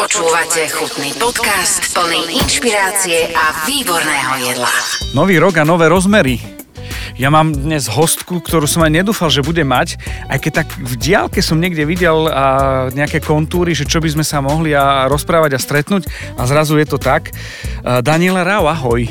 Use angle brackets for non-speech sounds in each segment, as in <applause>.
Počúvate chutný podcast plný inšpirácie a výborného jedla. Nový rok a nové rozmery. Ja mám dnes hostku, ktorú som aj nedúfal, že bude mať, aj keď tak v diálke som niekde videl a, nejaké kontúry, že čo by sme sa mohli a rozprávať a stretnúť a zrazu je to tak. Daniela Rau, ahoj.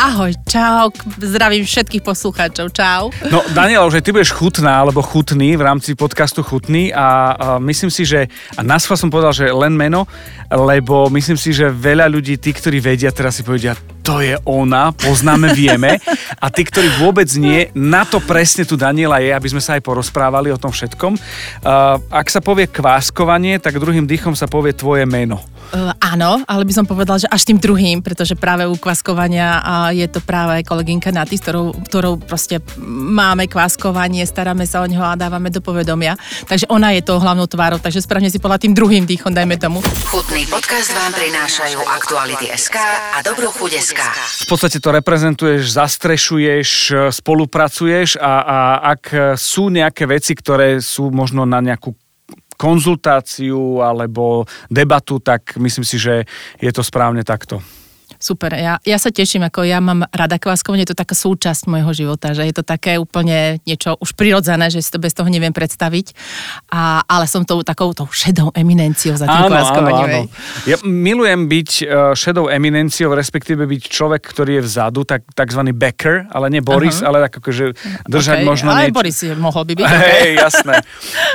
Ahoj, čau, zdravím všetkých poslucháčov, čau. No, Daniela, už ty budeš chutná, alebo chutný v rámci podcastu Chutný a, a myslím si, že, a na som povedal, že len meno, lebo myslím si, že veľa ľudí, tí, ktorí vedia, teraz si povedia, to je ona, poznáme, vieme. A tí, ktorí vôbec nie, na to presne tu Daniela je, aby sme sa aj porozprávali o tom všetkom. Uh, ak sa povie kváskovanie, tak druhým dýchom sa povie tvoje meno. Uh, áno, ale by som povedal, že až tým druhým, pretože práve u kváskovania uh, je to práve kolegynka Naty, s ktorou, ktorou proste máme kváskovanie, staráme sa o neho a dávame do povedomia. Takže ona je tou hlavnou tvárou, takže správne si povedala tým druhým dýchom, dajme tomu. Chutný podcast vám prinášajú aktuality SK a dobrú chuť SK. V podstate to reprezentuješ, zastrešuješ, spolupracuješ a, a ak sú nejaké veci, ktoré sú možno na nejakú konzultáciu alebo debatu, tak myslím si, že je to správne takto. Super, ja, ja sa teším, ako ja mám rada kváskovanie, je to taká súčasť môjho života, že je to také úplne niečo už prirodzené, že si to bez toho neviem predstaviť, a, ale som tou takou tou šedou eminenciou za tým áno. Áno, áno. Ja milujem byť uh, šedou eminenciou, respektíve byť človek, ktorý je vzadu, tak, takzvaný backer, ale nie Boris, uh-huh. ale tak akože držať okay, možno ale nieč... Boris je, mohol by byť. <laughs> Hej, jasné.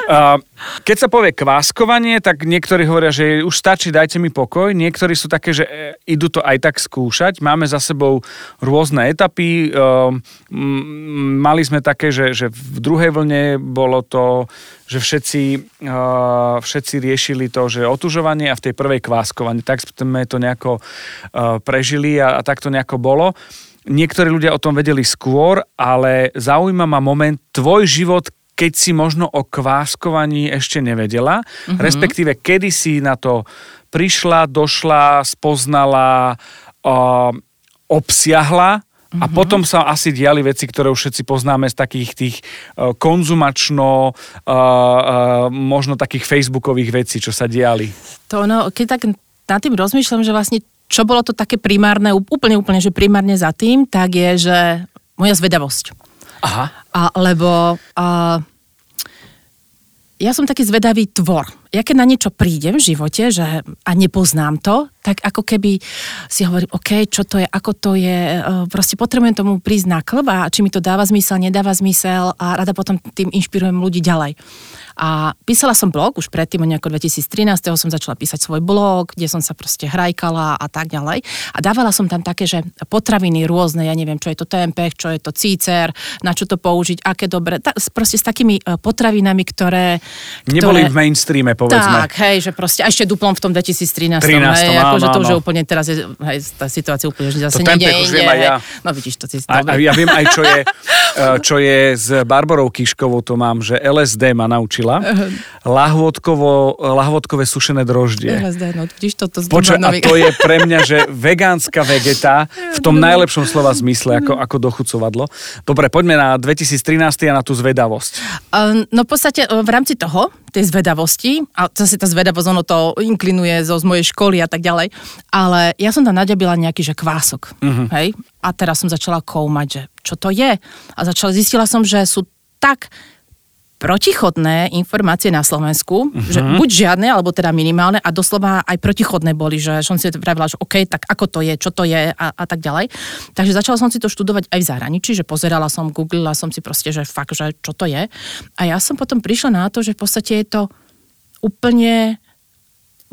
Uh, keď sa povie kváskovanie, tak niektorí hovoria, že už stačí, dajte mi pokoj. Niektorí sú také, že e, idú to aj tak skúšať. Máme za sebou rôzne etapy. Ehm, mali sme také, že, že v druhej vlne bolo to, že všetci, uh, všetci riešili to, že otužovanie a v tej prvej kváskovanie. Tak sme to nejako uh, prežili a, a tak to nejako bolo. Niektorí ľudia o tom vedeli skôr, ale zaujíma ma moment, tvoj život, keď si možno o kváskovaní ešte nevedela, mm-hmm. respektíve kedy si na to prišla, došla, spoznala, uh, obsiahla a mm-hmm. potom sa asi diali veci, ktoré už všetci poznáme z takých tých uh, konzumačno, uh, uh, možno takých facebookových vecí, čo sa diali. To no, keď tak nad tým rozmýšľam, že vlastne čo bolo to také primárne, úplne úplne, že primárne za tým, tak je, že moja zvedavosť. Aha. A, lebo uh, ja som taký zvedavý tvor. Ja keď na niečo prídem v živote že, a nepoznám to, tak ako keby si hovorím, OK, čo to je, ako to je, e, proste potrebujem tomu prísť na klb a či mi to dáva zmysel, nedáva zmysel a rada potom tým inšpirujem ľudí ďalej. A písala som blog už predtým, nejako 2013. som začala písať svoj blog, kde som sa proste hrajkala a tak ďalej. A dávala som tam také, že potraviny rôzne, ja neviem, čo je to tempeh, čo je to cícer, na čo to použiť, aké dobre, ta, proste s takými e, potravinami, ktoré... Neboli ktoré, v mainstreame, povedzme. Tak, hej, že proste, a ešte duplom v tom 2013. 13, hej, áno, akože to už úplne, teraz je, hej, tá situácia úplne, že zase to tempeh už viem aj ja. No vidíš, to si a, a ja viem aj, čo je, <laughs> e, čo je s Barborou Kiškovou, to mám, že LSD ma naučil vařila. Lahvodkovo, lahvodkové sušené droždie. no, vidíš, toto Počuť, a to je pre mňa, že vegánska vegeta v tom <laughs> najlepšom slova zmysle, ako, ako dochucovadlo. Dobre, poďme na 2013 a na tú zvedavosť. no v podstate v rámci toho, tej zvedavosti, a zase tá zvedavosť, ono to inklinuje zo, z mojej školy a tak ďalej, ale ja som tam naďabila nejaký, že kvások, uh-huh. hej? A teraz som začala koumať, že čo to je. A začala, zistila som, že sú tak protichodné informácie na Slovensku, uh-huh. že buď žiadne, alebo teda minimálne a doslova aj protichodné boli, že som si vravila, že OK, tak ako to je, čo to je a, a tak ďalej. Takže začala som si to študovať aj v zahraničí, že pozerala som, googlila som si proste, že fakt, že čo to je. A ja som potom prišla na to, že v podstate je to úplne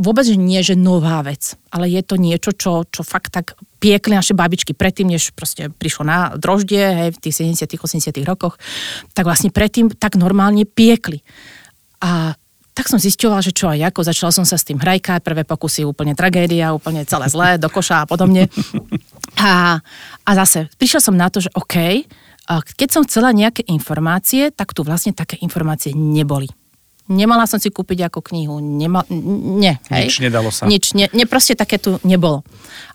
vôbec nie, že nová vec, ale je to niečo, čo, čo fakt tak piekli naše babičky predtým, než proste prišlo na droždie, hej, v tých 70 80 rokoch, tak vlastne predtým tak normálne piekli. A tak som zistila, že čo aj ako, začala som sa s tým hrajkať, prvé pokusy úplne tragédia, úplne celé zlé, do koša a podobne. A, a zase prišla som na to, že OK, keď som chcela nejaké informácie, tak tu vlastne také informácie neboli. Nemala som si kúpiť ako knihu. Nema, nie, hej? Nič nedalo sa. Nič, ne, ne, proste také tu nebolo.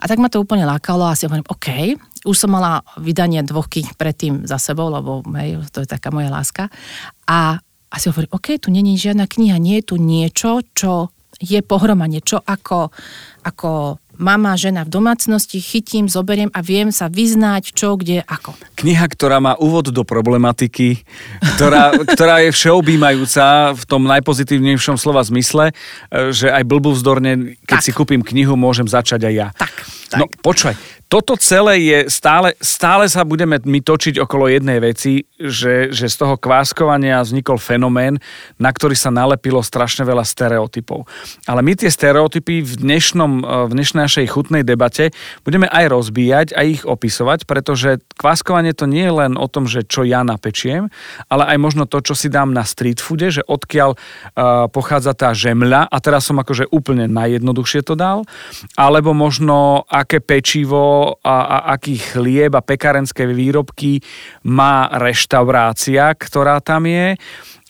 A tak ma to úplne lákalo a si hovorím, OK, už som mala vydanie dvoch kníh predtým za sebou, lebo hej, to je taká moja láska. A, a si hovorím, OK, tu není žiadna kniha, nie je tu niečo, čo je pohromanie, čo ako, ako mama, žena v domácnosti, chytím, zoberiem a viem sa vyznať, čo, kde, ako. Kniha, ktorá má úvod do problematiky, ktorá, <laughs> ktorá je všeobjímajúca v tom najpozitívnejšom slova zmysle, e, že aj blbúvzdorne, keď Tak. si kúpim knihu, môžem začať aj ja. Tak, tak. No počkaj, toto celé je stále, stále sa budeme my točiť okolo jednej veci, že, že z toho kváskovania vznikol fenomén, na ktorý sa nalepilo strašne veľa stereotypov. Ale my tie stereotypy v, dnešnom, e, v dnešnej našej chutnej debate budeme aj rozbíjať, aj ich opisovať, pretože kváskovanie to nie je len o tom, že čo ja napečiem, ale aj možno to, čo si dám na street foode, že odkiaľ uh, pochádza tá žemľa, a teraz som akože úplne najjednoduchšie to dal, alebo možno aké pečivo a, a aký chlieb a pekárenské výrobky má reštaurácia, ktorá tam je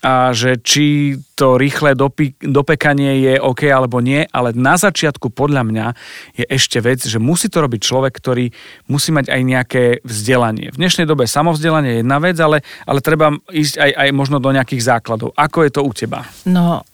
a že či to rýchle dopi- dopekanie je OK alebo nie, ale na začiatku podľa mňa je ešte vec, že musí to robiť človek, ktorý musí mať aj nejaké vzdelanie. V dnešnej dobe samovzdelanie je jedna vec, ale, ale treba ísť aj, aj možno do nejakých základov. Ako je to u teba? No,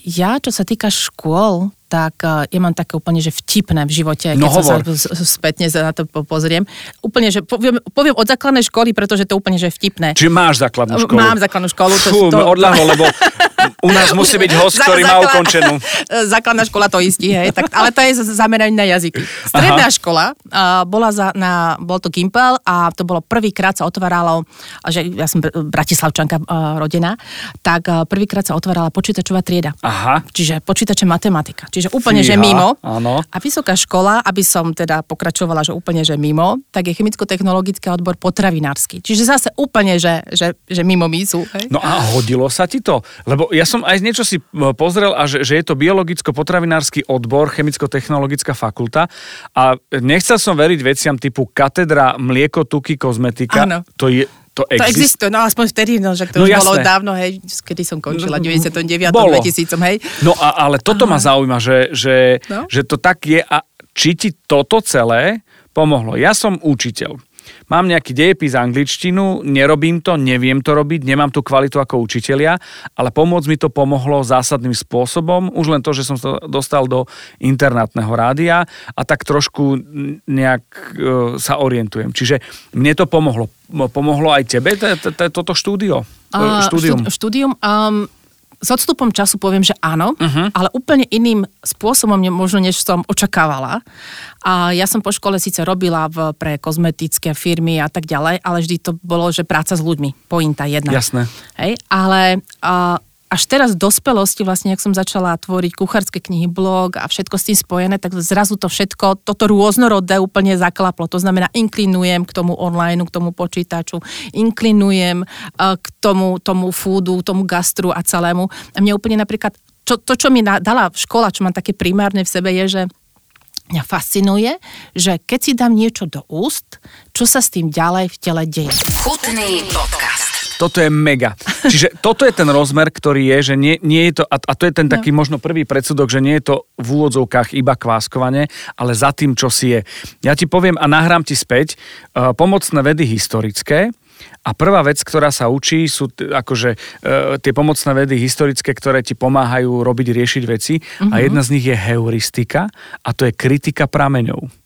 ja, čo sa týka škôl, tak uh, ja mám také úplne, že vtipné v živote, keď No sa, spätne sa na to po- pozriem. Úplne, že poviem, poviem od základnej školy, pretože to úplne, že vtipné. Či máš základnú školu? Mám základnú školu. To, Fú, to, odľahlo, lebo <laughs> u nás musí byť host, ktorý má ukončenú. <laughs> Základná škola to istí, hej, tak, ale to je zamerané na jazyky. Stredná Aha. škola uh, bola za, na, bol to Gimpel a to bolo prvýkrát sa otváralo, že ja som br- bratislavčanka uh, rodená, tak uh, prvýkrát sa otvárala počítačová trieda. Aha. Čiže počítače matematika. Čiže úplne, Fíha, že mimo. áno. A vysoká škola, aby som teda pokračovala, že úplne, že mimo, tak je chemicko-technologický odbor potravinársky. Čiže zase úplne, že, že, že mimo mísu. Hej? No a hodilo sa ti to? Lebo ja som aj niečo si e, pozrel, a že, že je to biologicko-potravinársky odbor, chemicko-technologická fakulta a nechcel som veriť veciam typu katedra mlieko, tuky, kozmetika. Áno. To je, to To exist- existuje, no aspoň vtedy, no, že to No už bolo jasné. dávno, hej, kedy som končila, 99. Bolo. 2000, hej. No a, ale toto ma zaujíma, že, že, No. že to tak je a či ti toto celé pomohlo. Ja som učiteľ. Mám nejaký dejepis angličtinu, nerobím to, neviem to robiť, nemám tú kvalitu ako učitelia, ale pomôcť mi to pomohlo zásadným spôsobom. Už len to, že som sa dostal do internátneho rádia a tak trošku nejak e, sa orientujem. Čiže mne to pomohlo. Pomohlo aj tebe toto štúdio? Štúdium? štú- štúdium um, s odstupom času poviem, že áno, uh-huh. ale úplne iným spôsobom, možno než som očakávala. A ja som po škole síce robila v, pre kozmetické firmy a tak ďalej, ale vždy to bolo, že práca s ľuďmi, pointa jedna. Jasné. Hej, ale a, až teraz v dospelosti, vlastne, ak som začala tvoriť kuchárske knihy, blog a všetko s tým spojené, tak zrazu to všetko, toto rôznorodé úplne zaklaplo. To znamená, inklinujem k tomu online, k tomu počítaču, inklinujem uh, k tomu, tomu foodu, tomu gastru a celému. A mne úplne napríklad, čo, to, čo mi dala škola, čo mám také primárne v sebe, je, že mňa fascinuje, že keď si dám niečo do úst, čo sa s tým ďalej v tele deje. Chutný podcast. Toto je mega. Čiže toto je ten rozmer, ktorý je, že nie, nie je to, a, a to je ten taký možno prvý predsudok, že nie je to v úvodzovkách iba kváskovanie, ale za tým, čo si je. Ja ti poviem a nahrám ti späť uh, pomocné vedy historické, a prvá vec, ktorá sa učí, sú t- akože e, tie pomocné vedy historické, ktoré ti pomáhajú robiť, riešiť veci. Mm-hmm. A jedna z nich je heuristika a to je kritika prameňov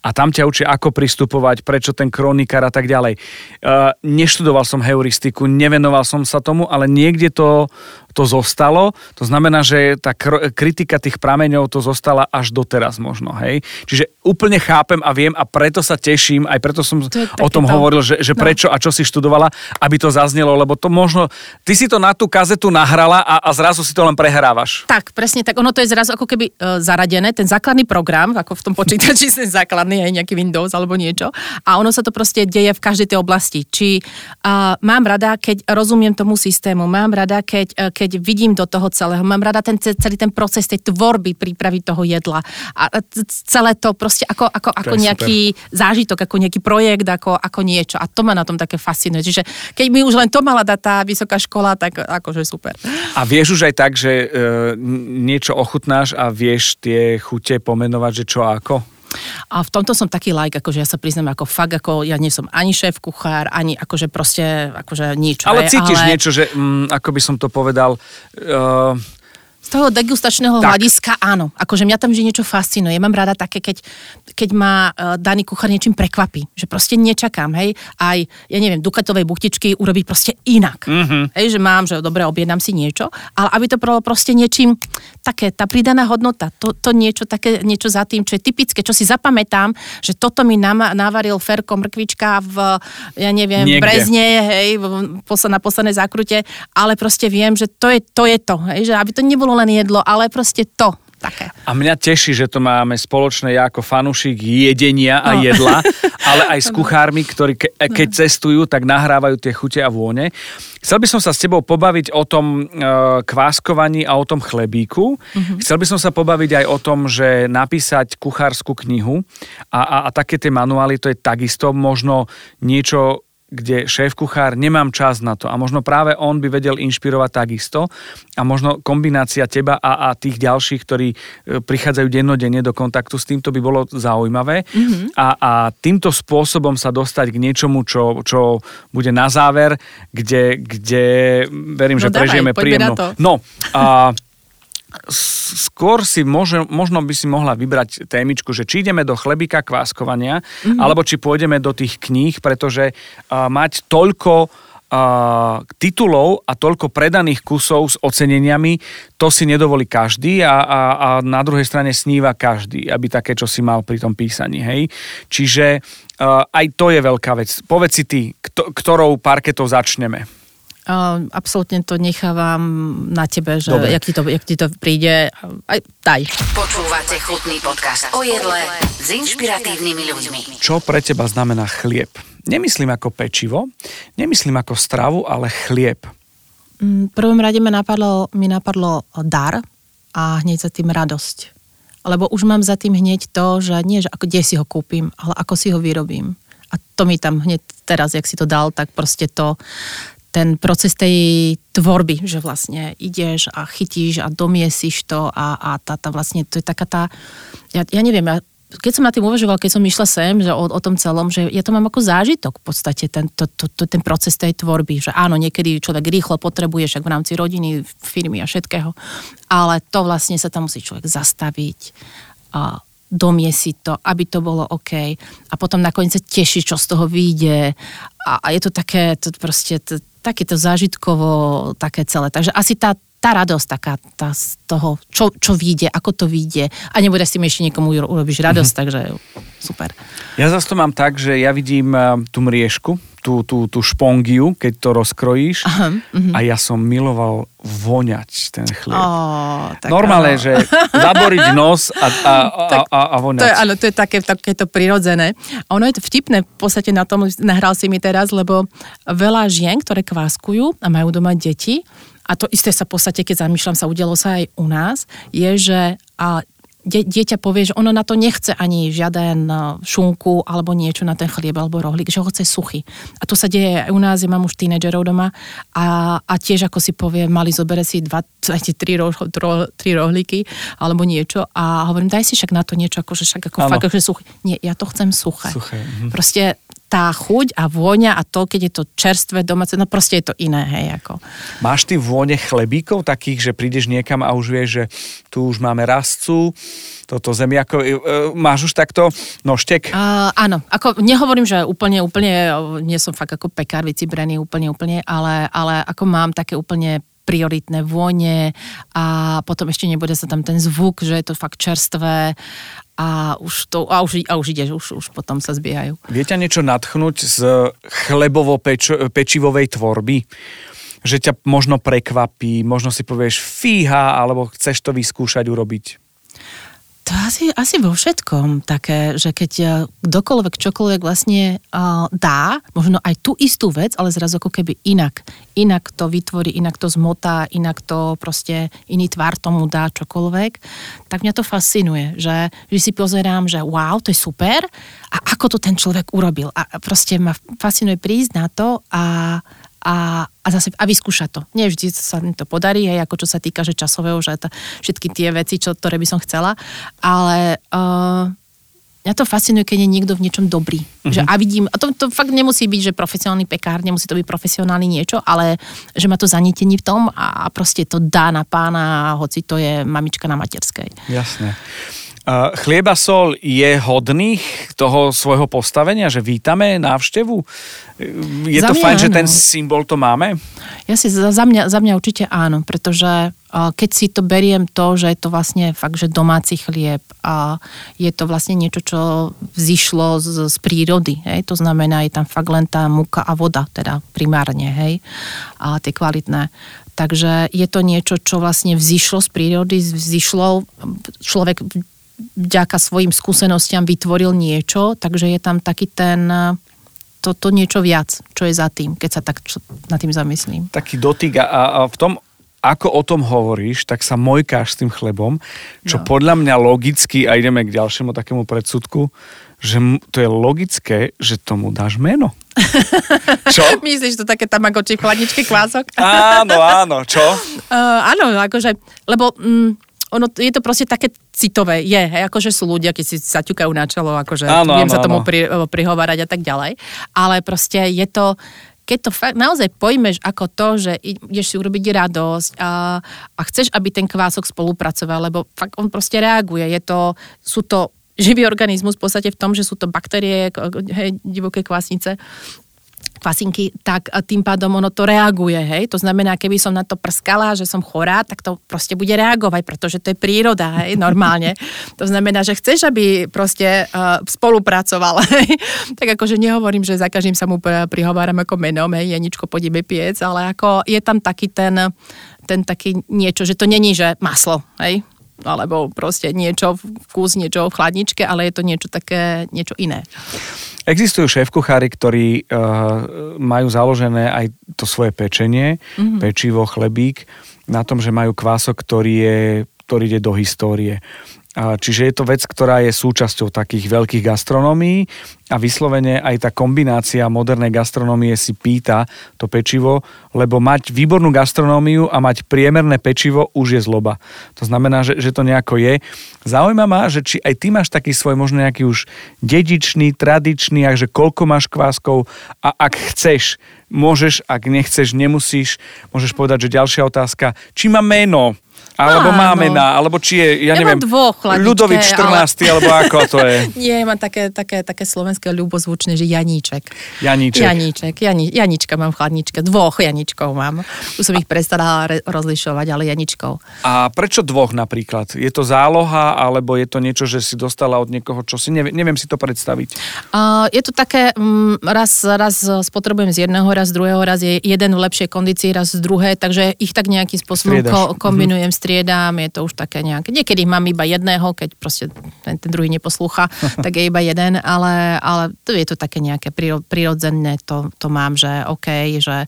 a tam ťa učia, ako pristupovať, prečo ten kronikár a tak ďalej. Uh, neštudoval som heuristiku, nevenoval som sa tomu, ale niekde to, to zostalo. To znamená, že tá kr- kritika tých prameňov to zostala až doteraz možno. Hej? Čiže úplne chápem a viem a preto sa teším, aj preto som To o tom takéto- hovoril, že, že no. prečo a čo si študovala, aby to zaznelo, lebo to možno, ty si to na tú kazetu nahrala a, a zrazu si to len prehrávaš. Tak, presne tak. Ono to je zrazu ako keby e, zaradené, ten základný program, ako v tom počítači, <laughs> ten základný, aj nejaký Windows alebo niečo. A ono sa to proste deje v každej tej oblasti. Či uh, mám rada, keď rozumiem tomu systému, mám rada, keď, uh, keď vidím do toho celého, mám rada ten ce- celý ten proces tej tvorby, prípravy toho jedla. A celé to proste ako, ako, ako nejaký zážitok, ako nejaký projekt, ako, ako niečo. A to ma na tom také fascinuje. Čiže keď mi už len to mala dať tá vysoká škola, tak akože super. A vieš už aj tak, že e, niečo ochutnáš a vieš tie chute pomenovať, že čo a ako? A v tomto som taký like, akože ja sa priznám ako fakt, ako ja nie som ani šéf kuchár, ani akože proste, akože nič. Ale hej, cítiš ale... niečo, že mm, ako by som to povedal, uh, Z toho degustačného Tak. hľadiska áno. Akože mňa tam že niečo fascinuje. Ja mám rada také, keď, keď ma uh, daný kuchár niečím prekvapí. Že proste nečakám, hej. Aj, ja neviem, dukatovej buchtičky urobiť proste inak. Mhm. Mm-hmm. Hej, že mám, že dobre, objednám si niečo, ale aby to bolo proste niečím také, tá pridaná hodnota, to, to niečo také, niečo za tým, čo je typické, čo si zapamätám, že toto mi nama, navaril Ferko mrkvička v, ja neviem, Niekde. Brezne, hej, v, na poslednej zákrute, ale proste viem, že to je to, je to hej, že aby to nebolo len jedlo, ale proste to také. A mňa teší, že to máme spoločné ja ako fanúšik jedenia a No. jedla, <laughs> ale aj s kuchármi, ktorí ke, e, keď cestujú, tak nahrávajú tie chute a vône. Chcel by som sa s tebou pobaviť o tom e, kváskovaní a o tom chlebíku. Chcel by som sa pobaviť aj o tom, že napísať kuchárskú knihu a, a, a také tie manuály, to je takisto možno niečo kde šéf kuchár nemám čas na to a možno práve on by vedel inšpirovať takisto a možno kombinácia teba a, a tých ďalších, ktorí e, prichádzajú dennodenne do kontaktu s týmto by bolo zaujímavé mm-hmm. a, a týmto spôsobom sa dostať k niečomu, čo, čo bude na záver, kde, kde verím, No že dávaj, prežijeme príjemnú. to. No, a <laughs> skôr si môže, možno by si mohla vybrať témičku, že či ideme do chlebíka kváskovania, mm-hmm. alebo či pôjdeme do tých kníh, pretože uh, mať toľko uh, titulov a toľko predaných kusov s oceneniami, to si nedovolí každý a, a, a na druhej strane sníva každý, aby také, čo si mal pri tom písaní. Hej? Čiže uh, aj to je veľká vec. Povedz si ty, kto, ktorou parketou začneme. Uh, absolútne to nechávam na tebe, že Dobre. jak ti, to, jak ti to príde, aj daj. Počúvate chutný podcast o jedle s inšpiratívnymi ľuďmi. Čo pre teba znamená chlieb? Nemyslím ako pečivo, nemyslím ako stravu, ale chlieb. Mm, V prvom rade mi napadlo, mi napadlo dar a hneď za tým radosť. Lebo už mám za tým hneď to, že nie, že ako, kde si ho kúpim, ale ako si ho vyrobím. A to mi tam hneď teraz, jak si to dal, tak proste to, ten proces tej tvorby, že vlastne ideš a chytíš a domiesíš to a, a tá, tá vlastne, to je taká tá, ja, ja neviem, ja, keď som na tým uvažoval, keď som išla sem, že o, o tom celom, že ja to mám ako zážitok v podstate, ten, to, to, to, ten proces tej tvorby, že áno, niekedy človek rýchlo potrebuje, však v rámci rodiny, firmy a všetkého, ale to vlastne sa tam musí človek zastaviť a domiesiť to, aby to bolo OK. A potom nakoniec sa teší, čo z toho vyjde. A, a je to také, to proste, to, takéto zážitkovo, také celé. Takže asi tá, tá radosť taká tá z toho, čo, čo vyjde, ako to vyjde. A nebude s tým ešte niekomu uro- urobíš radosť, takže super. Ja zase to mám tak, že ja vidím eh, tú mriežku, tú, tú, tú špongiu, keď to rozkrojíš Aha, mhm. a ja som miloval voňať ten chlieb. Ó, tak Normálne, áno. že zaboriť nos a, a, a, Tak a, a voňať. To je, áno, to je také, takéto prirodzené. A ono je to vtipné v podstate na tom, nahral si mi teraz, lebo veľa žien, ktoré kváskujú a majú doma deti, a to isté sa v podstate, keď zamýšľam, sa udialo sa aj u nás, je, že a, die, dieťa povie, že ono na to nechce ani žiaden a, šunku alebo niečo na ten chlieb alebo rohlík, že ho chce suchý. A to sa deje aj u nás, ja mám už tínedžerov doma a, a tiež ako si povie, mali zobere si dva, tri, <laughs> tri, roh, tro, tri rohlíky alebo niečo a hovorím, daj si však na to niečo, akože však ako Áno. fakt, akože suchý. Nie, ja to chcem suché. Suché, mhm. Proste tá chuť a vôňa a to, keď je to čerstvé domáce, no proste je to iné, hej, ako. Máš ty vône chlebíkov takých, že prídeš niekam a už vieš, že tu už máme rastcu, toto zemiako, e, e, máš už takto noštek? Uh, áno, ako nehovorím, že úplne, úplne, nie som fakt ako pekár vycibrený úplne, úplne, ale, ale ako mám také úplne prioritné vône a potom ešte nebude sa tam ten zvuk, že je to fakt čerstvé a už, to, a už, a už ideš, už, už potom sa zbiehajú. Vie ťa niečo natchnúť z chlebovo-pečivovej tvorby? Že ťa možno prekvapí, možno si povieš fíha, alebo chceš to vyskúšať urobiť? To asi, asi vo všetkom také, že keď eh, kdokoľvek čokoľvek vlastne uh, dá, možno aj tú istú vec, ale zrazu ako keby inak. Inak to vytvorí, inak to zmotá, inak to proste iný tvár tomu dá čokoľvek, tak mňa to fascinuje, že, že si pozerám, že wow, to je super a ako to ten človek urobil. A proste ma fascinuje prísť na to a a, a zase a vyskúšať to. Nie vždy sa mi to podarí, aj ako čo sa týka že časového, že tá, všetky tie veci, čo, ktoré by som chcela, ale uh, mňa to fascinuje, keď je niekto v niečom dobrý. Uh-huh. Že, a vidím, a to, to fakt nemusí byť, že profesionálny pekár, nemusí to byť profesionálny niečo, ale že má to zanietenie v tom a, a proste to dá na pána, hoci to je mamička na materskej. Jasne. Chlieba sol je hodných toho svojho postavenia, že vítame návštevu? Je Za to mňa fajn, že áno. ten symbol to máme? Ja si za, za, mňa, za mňa určite áno, pretože keď si to beriem to, že je to vlastne fakt, že domáci chlieb a je to vlastne niečo, čo vzýšlo z, z prírody, hej? to znamená, je tam fakt len tá múka a voda, teda primárne, hej, a tie kvalitné. Takže je to niečo, čo vlastne vzýšlo z prírody, vzýšlo, človek vďaka svojim skúsenostiam vytvoril niečo, takže je tam taký ten, to, to niečo viac, čo je za tým, keď sa tak čo, nad tým zamyslím. Taký dotyk a, a v tom, ako o tom hovoríš, tak sa mojkáš s tým chlebom, čo No. podľa mňa logicky, a ideme k ďalšiemu takému predsudku, že to je logické, že tomu dáš meno. <laughs> Čo? Myslíš to také tamagoči v chladničke kvások? <laughs> Áno, áno, čo? Uh, <laughs> áno, akože, lebo mm, ono, je to proste také citové, je, hej, akože sú ľudia, keď si zaťukajú na čelo, akože Áno, viem áno, sa tomu áno. pri, prihovárať a tak ďalej, ale proste je to, keď to fakt naozaj pojmeš ako to, že ideš si urobiť radosť a, a chceš, aby ten kvások spolupracoval, lebo fakt on proste reaguje, je to, sú to živý organizmus v podstate v tom, že sú to baktérie, hej, divoké kvásnice, kvasinky, tak a tým pádom ono to reaguje, hej. To znamená, keby som na to prskala, že som chorá, tak to proste bude reagovať, pretože to je príroda, hej, normálne. <laughs> To znamená, že chceš, aby proste uh, spolupracoval, <laughs> hej. Tak akože nehovorím, že za každým sa mu pri- prihováram ako menom, hej, Janičko, podíme piec, ale ako je tam taký ten, ten taký niečo, že to není, že maslo, hej alebo proste niečo, vkus niečo v chladničke, ale je to niečo také, niečo iné. Existujú šéf-kuchári, ktorí uh, majú založené aj to svoje pečenie, mm-hmm. pečivo, chlebík, na tom, že majú kvások, ktorý, je, ktorý ide do histórie. Čiže je to vec, ktorá je súčasťou takých veľkých gastronómií a vyslovene aj tá kombinácia modernej gastronómie si pýta to pečivo, lebo mať výbornú gastronómiu a mať priemerné pečivo už je zloba. To znamená, že, že to nejako je. Zaujíma ma, že či aj ty máš taký svoj možno nejaký už dedičný, tradičný, a koľko máš kváskov a ak chceš, môžeš, ak nechceš, nemusíš. Môžeš povedať, že ďalšia otázka, či má meno, alebo Áno. mená, alebo či je, ja, Ja neviem, dvoch Ľudovít 14, alebo ako to je. <laughs> Nie, mám také, také, také slovenské ľubozvučné, že Janíček. Janíček. Janíček. Jani, Janička mám v chladničke. Dvoch Janičkov mám. Už som ich prestala re- rozlišovať, ale Janičkov. A prečo dvoch napríklad? Je to záloha, alebo je to niečo, že si dostala od niekoho, čo si neviem, neviem si to predstaviť. Uh, je to také, um, raz, raz spotrebujem z jedného, raz z druhého, raz je jeden v lepšej kondícii, raz z druhé, takže ich tak nejakým spôsobom ko- kombinujem, striedám, je to už také nejaké. Niekedy mám iba jedného, keď proste ten, ten druhý neposlúcha, <laughs> tak je iba jeden, ale, ale to je to také nejaké priro- prirodzené, to, to mám, že OK, že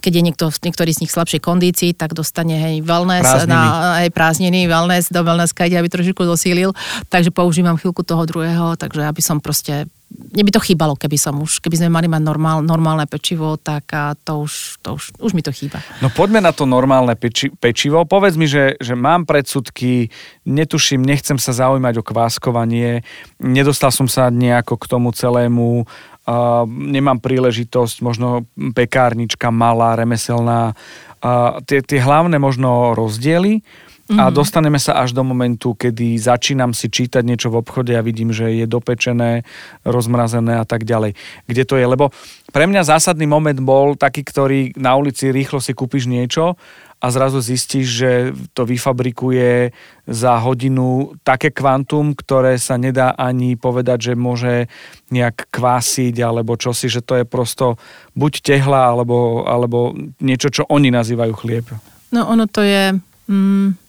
keď je niekto, niektorý z nich slabšej kondícii, tak dostane hej, wellness, Prázdniny. na, aj prázdniny, wellness, do wellnesska ide, aby trošičku dosílil, takže používam chvíľku toho druhého, takže aby som proste mne by to chýbalo, keby som už, keby sme mali mať normál, normálne pečivo, tak a to už, to už, už mi to chýba. No poďme na to normálne peči, pečivo. Povedz mi, že, že mám predsudky, netuším, nechcem sa zaujímať o kváskovanie, nedostal som sa nejako k tomu celému, uh, nemám príležitosť, možno pekárnička malá, remeselná, uh, tie, tie hlavné možno rozdiely a dostaneme sa až do momentu, kedy začínam si čítať niečo v obchode a vidím, že je dopečené, rozmrazené a tak ďalej. Kde to je? Lebo pre mňa zásadný moment bol taký, ktorý na ulici rýchlo si kúpiš niečo a zrazu zistíš, že to vyfabrikuje za hodinu také kvantum, ktoré sa nedá ani povedať, že môže nejak kvásiť alebo čosi, že to je prosto buď tehla alebo, alebo niečo, čo oni nazývajú chlieb. No ono to je... Mm,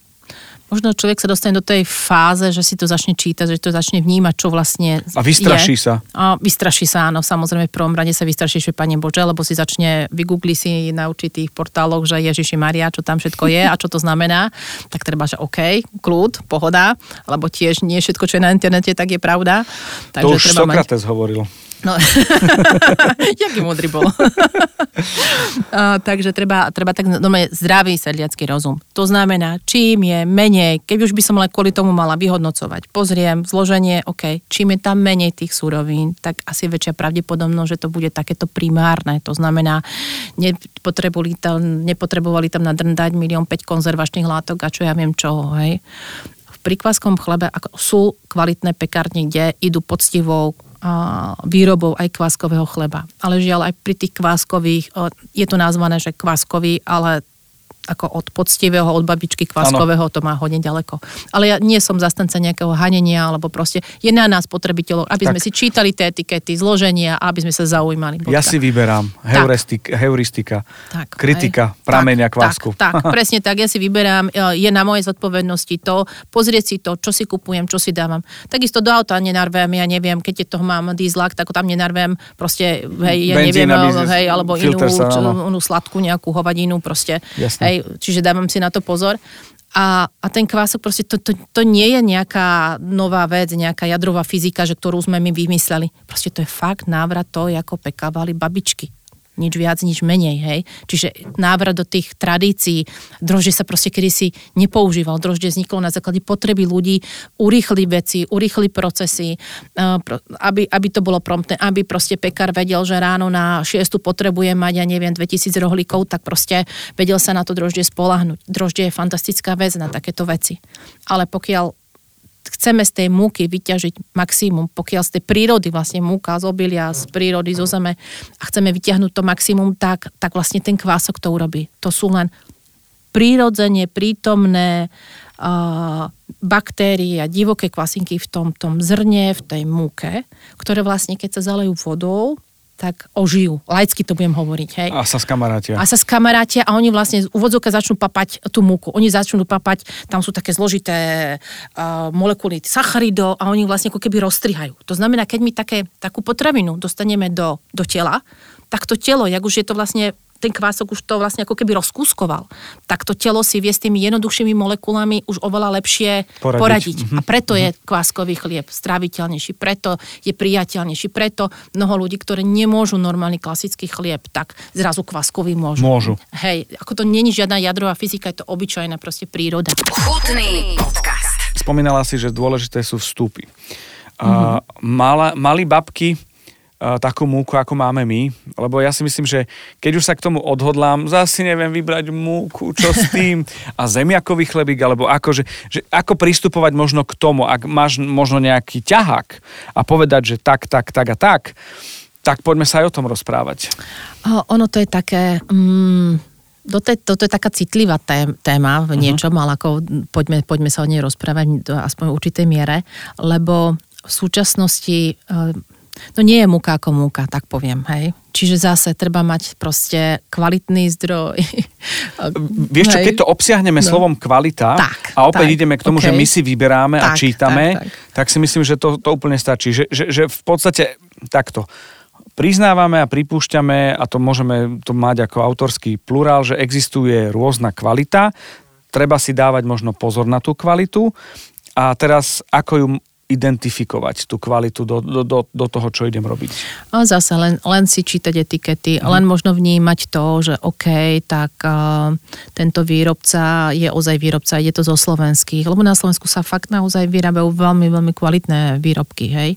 možno človek sa dostane do tej fáze, že si to začne čítať, že to začne vnímať, čo vlastne A vystraší je. sa. A vystraší sa, áno. Samozrejme, v prvom rade sa vystraší, že Pane Bože, lebo si začne, vygoogli si na určitých portáloch, že Ježiši Maria, čo tam všetko je a čo to znamená. Tak treba, že OK, kľud, pohoda, lebo tiež nie všetko, čo je na internete, tak je pravda. to už Sokrates hovoril. No, <laughs> jaký múdry bol. <laughs> uh, takže treba, treba tak no, zdravý sedliacký rozum. To znamená, čím je menej, keď už by som len kvôli tomu mala vyhodnocovať, pozriem zloženie, OK, čím je tam menej tých surovín, tak asi väčšia pravdepodobnosť, že to bude takéto primárne. To znamená, nepotrebovali tam, nepotrebovali tam nadrndať milión 5 konzervačných látok a čo ja viem čo, hej pri kváskom chlebe ako sú kvalitné pekárne, kde idú poctivou výrobou aj kváskového chleba. Ale žiaľ aj pri tých kváskových, je to nazvané, že kváskový, ale ako od poctivého, od babičky kváskového, ano. to má hodne ďaleko. Ale ja nie som zastanca nejakého hanenia, alebo proste je na nás potrebiteľov, aby tak. sme si čítali tie etikety, zloženia a aby sme sa zaujímali. Bodka. Ja si vyberám heuristik, heuristika, tak, kritika, aj. pramenia tak, kvásku. Tak, tak, <laughs> presne tak, ja si vyberám, e, je na mojej zodpovednosti to, pozrieť si to, čo si kupujem, čo si dávam. Takisto do auta nenarvem, ja neviem, keď je toho mám dieslak, tak tam nenarvem proste, hej, ja Benzín, neviem, hej, alebo inú, sa, inú sladkú nejakú hovadinu, proste, Jasne. hej, Hej, čiže dávam si na to pozor. A, a ten kvások proste, to, to, to nie je nejaká nová vec, nejaká jadrová fyzika, že ktorú sme my vymysleli. Proste to je fakt návrat to, ako pekávali babičky nič viac, nič menej, hej. Čiže návrat do tých tradícií, droždie sa proste kedysi nepoužíval, droždie vzniklo na základe potreby ľudí, urýchli veci, urýchli procesy, eh, aby, aby to bolo promptné, aby proste pekár vedel, že ráno na 6 potrebuje mať, ja neviem, 2000 rohlíkov, tak proste vedel sa na to droždie spolahnuť. Droždie je fantastická vec na takéto veci. Ale pokiaľ chceme z tej múky vyťažiť maximum, pokiaľ z tej prírody vlastne múka z obilia, z prírody, zo zeme a chceme vyťahnuť to maximum, tak, tak vlastne ten kvások to urobí. To sú len prírodzene prítomné uh, baktérie a divoké kvasinky v tom, tom zrne, v tej múke, ktoré vlastne keď sa zalejú vodou, tak ožijú. Laicky to budem hovoriť. Hej. A sa skamarátia. A sa skamarátia a oni vlastne z úvodzovka začnú papať tú múku. Oni začnú papať, tam sú také zložité uh, molekuly sacharidov a oni vlastne ako keby rozstrihajú. To znamená, keď my také, takú potravinu dostaneme do, do tela, tak to telo, jak už je to vlastne ten kvások už to vlastne ako keby rozkúskoval, tak to telo si vie s tými jednoduchšími molekulami už oveľa lepšie poradiť. poradiť. Mm-hmm. A preto je mhm. kváskový chlieb stráviteľnejší, preto je priateľnejší, preto mnoho ľudí, ktorí nemôžu normálny klasický chlieb, tak zrazu kváskový môžu. Môžu. Hej, ako to není žiadna jadrová fyzika, je to obyčajná proste príroda. Chutný podcast. Spomínala si, že dôležité sú vstupy. Mm-hmm. Uh, mala, mali babky takú múku, ako máme my, lebo ja si myslím, že keď už sa k tomu odhodlám, zase neviem vybrať múku, čo s tým, <laughs> a zemiakový chlebík, alebo ako, že, že ako pristupovať možno k tomu, ak máš možno nejaký ťahák a povedať, že tak, tak, tak a tak, tak poďme sa aj o tom rozprávať. Ono to je také... Mm, toto je, toto je taká citlivá téma v mhm. niečom, uh-huh. ale ako poďme, poďme sa o nej rozprávať do aspoň v určitej miere, lebo v súčasnosti No nie je múka ako múka, tak poviem, hej. Čiže zase treba mať proste kvalitný zdroj. <laughs> Vieš čo, keď to obsiahneme no. slovom kvalita tak, a opäť tak, ideme k tomu, okay. že my si vyberáme tak, a čítame, tak, tak. tak si myslím, že to, to úplne stačí. Že, že, že v podstate takto priznávame a pripúšťame, a to môžeme to mať ako autorský plurál, že existuje rôzna kvalita, treba si dávať možno pozor na tú kvalitu a teraz ako ju identifikovať tú kvalitu do, do, do, do toho, čo idem robiť. A zase len, len si čítať etikety, mm. len možno vnímať to, že OK, tak uh, tento výrobca je ozaj výrobca, je to zo slovenských, lebo na Slovensku sa fakt naozaj vyrábajú veľmi, veľmi kvalitné výrobky, hej.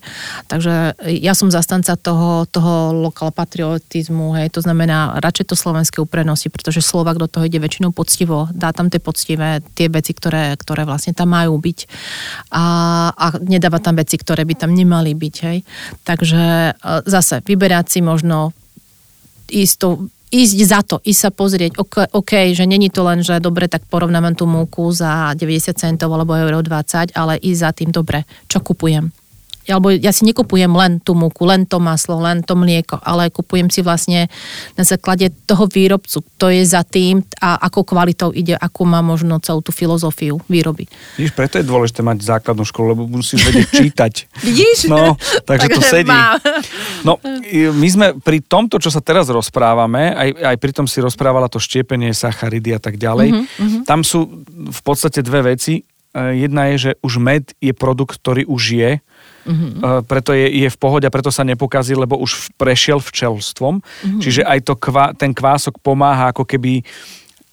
Takže ja som zastanca toho, toho lokal patriotizmu, hej, to znamená radšej to slovenské uprenosti, pretože Slovak do toho ide väčšinou poctivo, dá tam tie poctivé, tie veci, ktoré, ktoré vlastne tam majú byť. A, a nedáva tam veci, ktoré by tam nemali byť. Hej. Takže e, zase vyberať si možno istú, ísť za to, ísť sa pozrieť, OK, že není to len, že dobre, tak porovnávam tú múku za 90 centov alebo euro 20, ale ísť za tým, dobre, čo kupujem alebo ja si nekupujem len tú múku, len to maslo, len to mlieko, ale kupujem si vlastne na základe toho výrobcu, to je za tým a akou kvalitou ide, akú má možno celú tú filozofiu výroby. Vidíš, preto je dôležité mať základnú školu, lebo musíš vedieť čítať. <laughs> Vidíš? No, takže to sedí. No, my sme pri tomto, čo sa teraz rozprávame, aj, aj pri tom si rozprávala to štiepenie, sacharidy a tak ďalej, uh-huh, uh-huh. tam sú v podstate dve veci E, jedna je, že už med je produkt, ktorý už je, mm-hmm. preto je, je v pohode a preto sa nepokazí, lebo už prešiel včelstvom. Mm-hmm. Čiže aj to ten kvások pomáha ako keby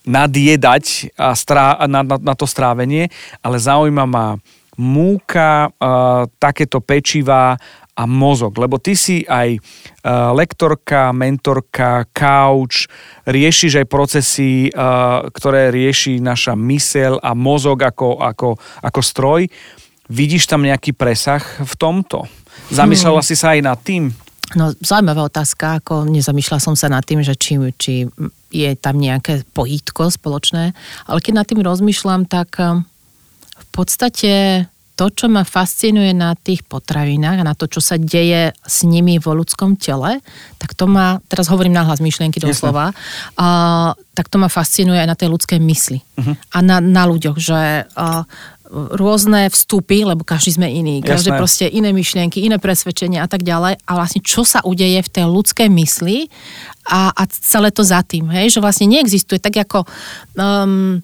nadjedať a strá, na, na, na to strávenie, ale zaujíma ma múka, uh, takéto pečivá a mozog, lebo ty si aj uh, lektorka, mentorka, couch, riešiš aj procesy, uh, ktoré rieši naša mysel a mozog ako, ako, ako stroj. Vidíš tam nejaký presah v tomto? Zamýšľala hmm. si sa aj nad tým? No, zaujímavá otázka, ako nezamýšľala som sa nad tým, že či, či je tam nejaké pojítko spoločné, ale keď nad tým rozmýšľam, tak v podstate to, čo ma fascinuje na tých potravinách a na to, čo sa deje s nimi vo ľudskom tele, tak to ma, teraz hovorím nahlas myšlienky doslova, a, tak to ma fascinuje aj na tej ľudskej mysli uh-huh. a na, na ľuďoch, že a, rôzne vstupy, lebo každý sme iný, každé Jasné. proste iné myšlienky, iné presvedčenia a tak ďalej a vlastne čo sa udeje v tej ľudskej mysli a, a celé to za tým, hej, že vlastne neexistuje tak ako um,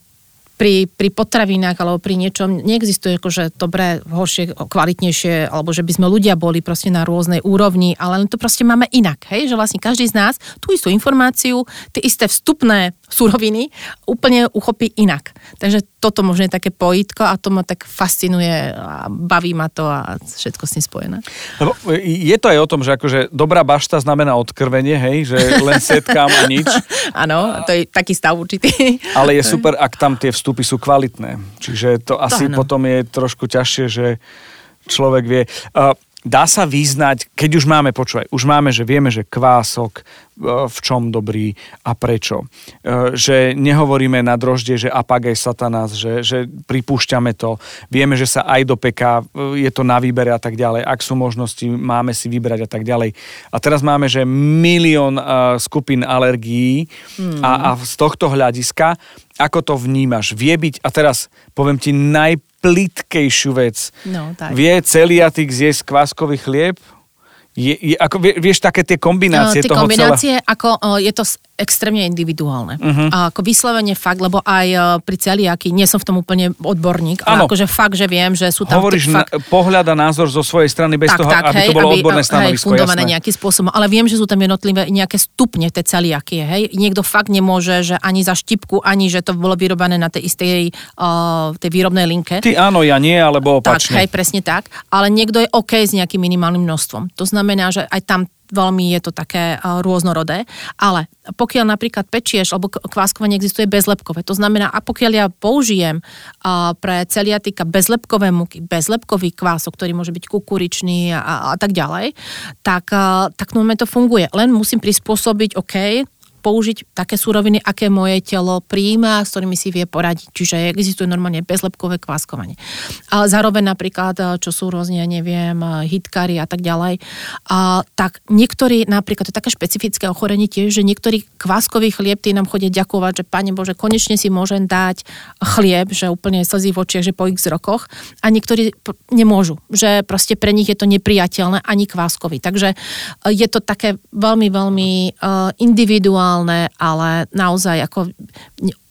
pri, pri potravinách alebo pri niečom neexistuje akože dobré, horšie, kvalitnejšie, alebo že by sme ľudia boli proste na rôznej úrovni, ale to proste máme inak, hej? že vlastne každý z nás tú istú informáciu, tie isté vstupné suroviny úplne uchopí inak. Takže toto možno je také pojitko a to ma tak fascinuje a baví ma to a všetko s tým spojené. Lebo je to aj o tom, že akože dobrá bašta znamená odkrvenie, hej, že len setkám a nič. <laughs> Áno, to je taký stav určitý. Ale je super, ak tam tie vstupy sú kvalitné. Čiže to asi to potom je trošku ťažšie, že človek vie. Dá sa vyznať, keď už máme, počúvaj, už máme, že vieme, že kvások, v čom dobrý a prečo. Že nehovoríme na droždie, že apagej satanás, že, že pripúšťame to. Vieme, že sa aj do peka, je to na výbere a tak ďalej. Ak sú možnosti, máme si vybrať a tak ďalej. A teraz máme, že milión skupín alergií hmm. a, a z tohto hľadiska ako to vnímaš? Vie byť, a teraz poviem ti najplitkejšiu vec. No, tak. Vie celiatik zjesť kváskový chlieb? Je, je, ako, vieš, také tie kombinácie no, tie toho kombinácie, celé... ako je to extrémne individuálne. Uh-huh. A ako vyslovene fakt, lebo aj e, pri celiaky nie som v tom úplne odborník, ale akože fakt, že viem, že sú tam... Hovoríš fakt... pohľad a názor zo svojej strany bez tak, toho, tak, aby hej, to bolo aby, odborné stanovisko. Hej, fundované jasné. nejakým spôsobom, ale viem, že sú tam jednotlivé nejaké stupne tej celiaky. Hej. Niekto fakt nemôže, že ani za štipku, ani že to bolo vyrobené na tej istej uh, tej výrobnej linke. Ty áno, ja nie, alebo opačne. Tak, hej, presne tak. Ale niekto je OK s nejakým minimálnym množstvom. To znamená, že aj tam veľmi je to také uh, rôznorodé, ale pokiaľ napríklad pečieš, alebo kváskovanie existuje bezlepkové, to znamená, a pokiaľ ja použijem uh, pre celiatika bezlepkové múky, bezlepkový kvások, ktorý môže byť kukuričný a, a, tak ďalej, tak, uh, tak no to funguje. Len musím prispôsobiť, OK, použiť také suroviny, aké moje telo príjma, s ktorými si vie poradiť. Čiže existuje normálne bezlepkové kváskovanie. Ale zároveň napríklad, eh, čo sú rôzne, neviem, eh, hitkary a tak ďalej, a, tak niektorí, napríklad, to je také špecifické ochorenie tiež, že niektorí kváskový chlieb, tí nám chodia ďakovať, že Pane Bože, konečne si môžem dať chlieb, že úplne slzí v očiach, že po x rokoch a niektorí nemôžu, že proste pre nich je to nepriateľné ani kváskový. Takže eh, je to také veľmi, veľmi individuálne normálne, ale naozaj ako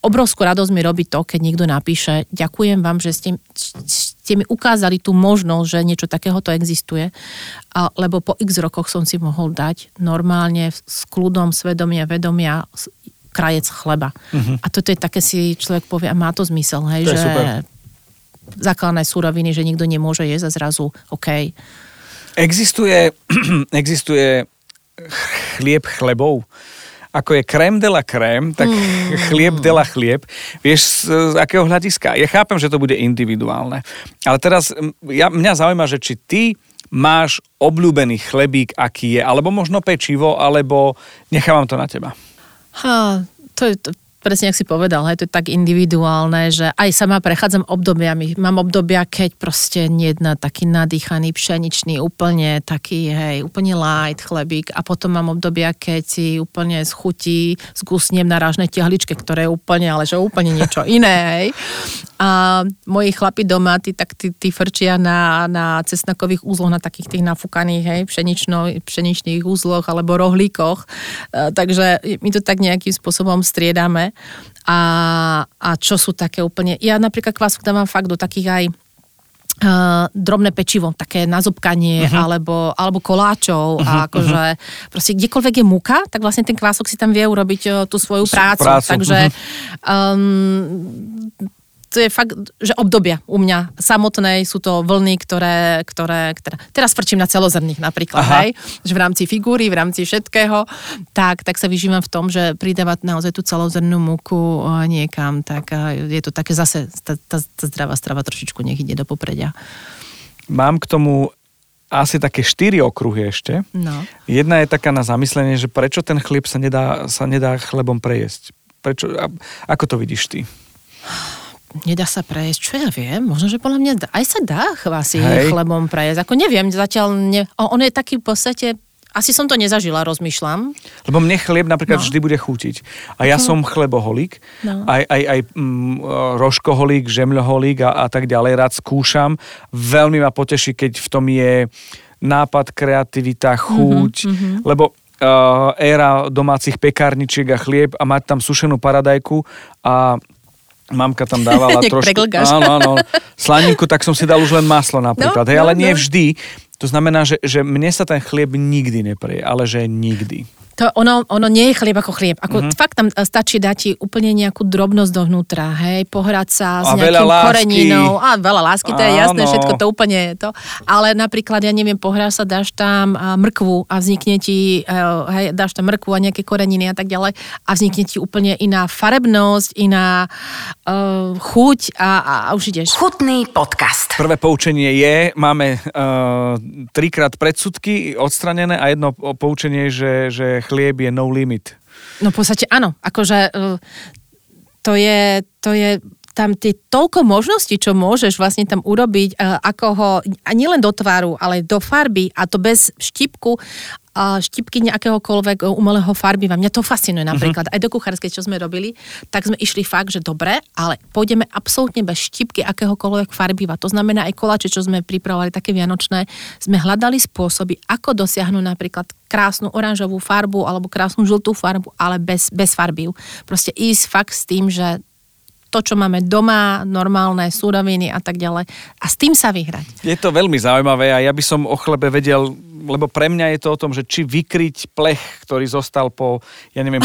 obrovskú radosť mi robí to, keď niekto napíše, ďakujem vám, že ste, ste mi ukázali tú možnosť, že niečo takéhoto existuje, a, lebo po x rokoch som si mohol dať normálne s kľudom, svedomia, vedomia krajec chleba. Uh-huh. A toto je také si človek povie, a má to zmysel, hej, to že základné súroviny, že nikto nemôže jesť a zrazu OK. Existuje, <clears throat> existuje chlieb chlebov ako je krém de la krém, tak mm. chlieb de la chlieb. Vieš, z, akého hľadiska? Ja chápem, že to bude individuálne. Ale teraz ja, mňa zaujíma, že či ty máš obľúbený chlebík, aký je, alebo možno pečivo, alebo nechávam to na teba. Ha, to je, to, presne, ak si povedal, hej, to je tak individuálne, že aj sama prechádzam obdobiami. Mám obdobia, keď proste jedna taký nadýchaný, pšeničný, úplne taký, hej, úplne light chlebík a potom mám obdobia, keď si úplne schutí, zgusnem na rážnej tehličke, ktoré je úplne, ale že úplne niečo iné, hej. A moji chlapi doma, tí, tak tí, tí frčia na, na cesnakových úzloch, na takých tých nafúkaných, hej, pšenično, pšeničných úzloch alebo rohlíkoch. E, takže my to tak nejakým spôsobom striedame. A, a čo sú také úplne... Ja napríklad kvások dávam fakt do takých aj Uh, drobné pečivo, také na zobkanie, uh-huh. alebo, alebo koláčov uh-huh, a akože uh-huh. proste kdekoľvek je muka, tak vlastne ten kvások si tam vie urobiť uh, tú svoju prácu. prácu. Takže um, to je fakt, že obdobia u mňa samotnej sú to vlny, ktoré, ktoré, ktoré teraz frčím na celozrných napríklad, hej, že v rámci figúry, v rámci všetkého, tak, tak sa vyžívam v tom, že pridávať naozaj tú celozrnnú múku niekam, tak je to také zase, tá, tá, tá zdravá strava trošičku nech ide do popredia. Mám k tomu asi také štyri okruhy ešte. No. Jedna je taká na zamyslenie, že prečo ten chlieb sa nedá, sa nedá chlebom prejesť. Prečo, ako to vidíš ty? Nedá sa prejsť, čo ja viem, možno, že podľa mňa aj sa dá asi Hej. chlebom prejsť, ako neviem, zatiaľ, ne, on je taký v podstate asi som to nezažila, rozmýšľam. Lebo mne chlieb napríklad no. vždy bude chutiť. A ja som chleboholík, no. aj, aj, aj mm, rožkoholík, žemľoholík a, a tak ďalej. Rád skúšam. Veľmi ma poteší, keď v tom je nápad, kreativita, chuť. Mm-hmm, lebo uh, éra domácich pekárničiek a chlieb a mať tam sušenú paradajku a Mamka tam dávala <laughs> trošku... Áno, áno. Slaninku, tak som si dal už len maslo napríklad. No, hej, no, ale nie no. vždy. To znamená, že, že mne sa ten chlieb nikdy nepreje, ale že nikdy. To ono, ono nie je chlieb ako chlieb. Ako mm-hmm. fakt tam stačí dať ti úplne nejakú drobnosť dovnútra, hej, pohrať sa s a nejakým koreninou. A veľa lásky, to je Áno. jasné, všetko to úplne je to. Ale napríklad, ja neviem, pohráš sa, dáš tam mrkvu a vznikne ti, e, hej, dáš tam mrkvu a nejaké koreniny a tak ďalej a vznikne ti úplne iná farebnosť, iná uh, chuť a, a, a už ideš. Chutný podcast. Prvé poučenie je, máme uh, trikrát predsudky odstranené a jedno poučenie, že, že chlieb je no limit. No v podstate áno, akože e, to je, to je tam tie toľko možností, čo môžeš vlastne tam urobiť, e, ako ho, a nielen do tváru, ale do farby a to bez štipku štipky nejakéhokoľvek umelého farbiva. Mňa to fascinuje mhm. napríklad. Uh-huh. Aj do kuchárskej, čo sme robili, tak sme išli fakt, že dobre, ale pôjdeme absolútne bez štipky akéhokoľvek farbiva. To znamená aj kolače, čo sme pripravovali, také vianočné, sme hľadali spôsoby, ako dosiahnuť napríklad krásnu oranžovú farbu alebo krásnu žltú farbu, ale bez, bez farbiv. Proste ísť fakt s tým, že to, čo máme doma, normálne súroviny a tak ďalej. A s tým sa vyhrať. Je to veľmi zaujímavé a ja by som o chlebe vedel, lebo pre mňa je to o tom, že či vykryť plech, ktorý zostal po, ja neviem,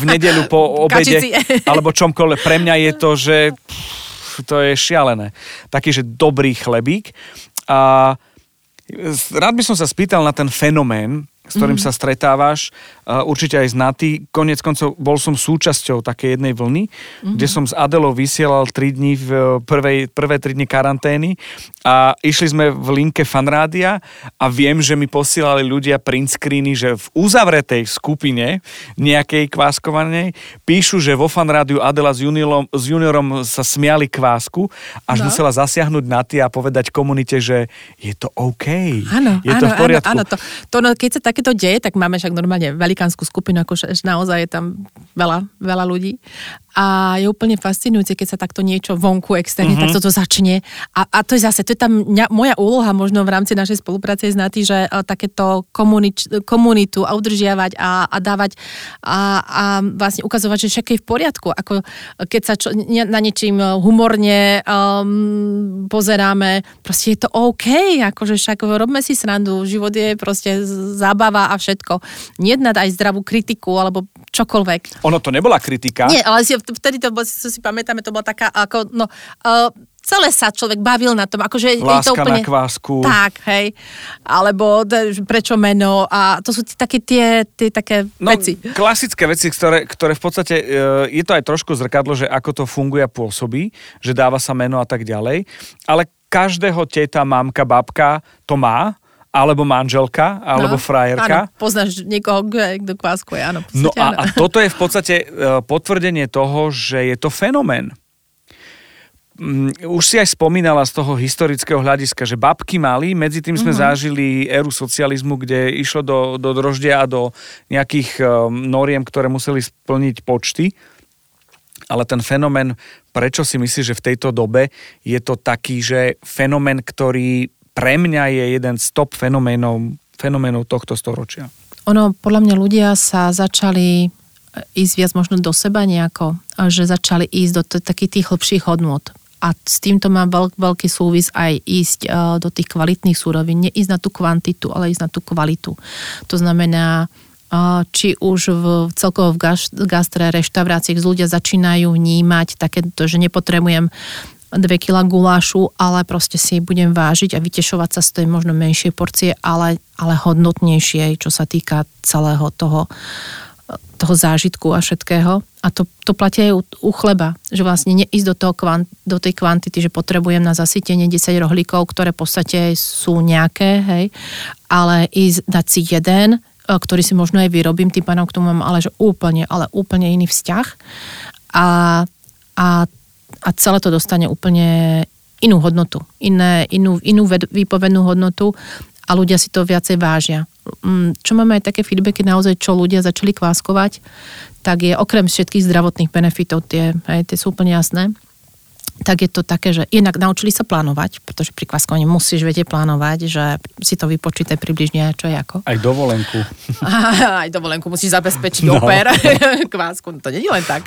v nedelu po <laughs> obede, <laughs> alebo čomkoľvek. Pre mňa je to, že pff, to je šialené. Taký, že dobrý chlebík. A rád by som sa spýtal na ten fenomén, s ktorým mm-hmm. sa stretávaš, uh, určite aj znatý. Konec koncov bol som súčasťou takej jednej vlny, mm-hmm. kde som s Adelou vysielal 3 dní v eh, prvej, prvé 3 dni karantény a išli sme v linke fanrádia a viem, že mi posielali ľudia print screeny, že v uzavretej skupine nejakej kváskovanej píšu, že vo fanrádiu Adela s juniorom, s juniorom sa smiali kvásku, až no. musela zasiahnuť na a povedať komunite, že je to OK. Áno, je áno, to v poriadku. Áno, áno, to, to no, keď sa tak takéto deje, tak máme však normálne velikánsku skupinu, ako naozaj je tam veľa, veľa ľudí a je úplne fascinujúce, keď sa takto niečo vonku externe, mm-hmm. tak toto začne. A, a to je zase, to je tam moja úloha možno v rámci našej spolupráce je znatý, že uh, takéto komunič, komunitu a udržiavať a, a dávať a, a vlastne ukazovať, že všetko je v poriadku. Ako keď sa čo, na niečím humorne um, pozeráme, proste je to OK, akože však robme si srandu, život je proste zábava a všetko. Nednať aj zdravú kritiku alebo čokoľvek. Ono to nebola kritika. Nie, ale vtedy to bol, si pamätáme, to bola taká ako, no, uh, celé sa človek bavil na tom. Akože Láska je to úplne, na kvásku. Tak, hej. Alebo prečo meno a to sú také tie, tie také no, veci. Klasické veci, ktoré, ktoré v podstate, uh, je to aj trošku zrkadlo, že ako to funguje a pôsobí, že dáva sa meno a tak ďalej. Ale každého teta, mamka, babka to má alebo manželka, alebo no, frajerka. Áno, poznáš niekoho, kto kváskuje, áno. No a, a <laughs> toto je v podstate e, potvrdenie toho, že je to fenomén. Mm, už si aj spomínala z toho historického hľadiska, že babky mali, medzi tým sme mm-hmm. zažili éru socializmu, kde išlo do, do droždia a do nejakých um, noriem, ktoré museli splniť počty. Ale ten fenomén, prečo si myslíš, že v tejto dobe je to taký, že fenomén, ktorý pre mňa je jeden z top fenoménov, fenoménov tohto storočia. Ono, podľa mňa ľudia sa začali ísť viac možno do seba nejako, že začali ísť do t- takých tých hlbších hodnôt. A s týmto má veľk, veľký súvis aj ísť uh, do tých kvalitných súrovín. Neísť na tú kvantitu, ale ísť na tú kvalitu. To znamená, uh, či už v, celkovo v gastre reštauráciách ľudia začínajú vnímať takéto, že nepotrebujem 2 kg gulášu, ale proste si budem vážiť a vytešovať sa z tej možno menšej porcie, ale, ale hodnotnejšie, čo sa týka celého toho, toho zážitku a všetkého. A to, to platí aj u, u chleba, že vlastne neísť do, toho kvant, do tej kvantity, že potrebujem na zasytenie 10 rohlíkov, ktoré v podstate sú nejaké, hej, ale ísť dať si jeden, e, ktorý si možno aj vyrobím, tým pánom k tomu mám ale že úplne, ale úplne iný vzťah. A, a a celé to dostane úplne inú hodnotu, iné, inú, inú výpovednú hodnotu a ľudia si to viacej vážia. Mm, čo máme aj také feedbacky naozaj, čo ľudia začali kváskovať, tak je okrem všetkých zdravotných benefitov, tie, aj, tie sú úplne jasné, tak je to také, že jednak naučili sa plánovať, pretože pri kváskovaní musíš vedieť plánovať, že si to vypočítaj približne, čo je ako. Aj dovolenku. <laughs> Aj dovolenku musíš zabezpečiť no. oper, <laughs> kvásku, no to nie je len tak.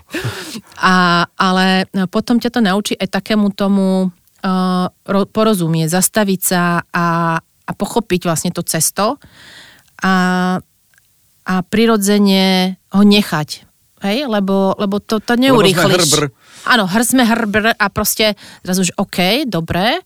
A, ale potom ťa to naučí aj takému tomu uh, porozumieť, zastaviť sa a, a pochopiť vlastne to cesto a, a prirodzene ho nechať Hej, lebo, lebo to, to neurýchliš. Áno, hr sme hrbr a proste zrazu, že OK, dobre,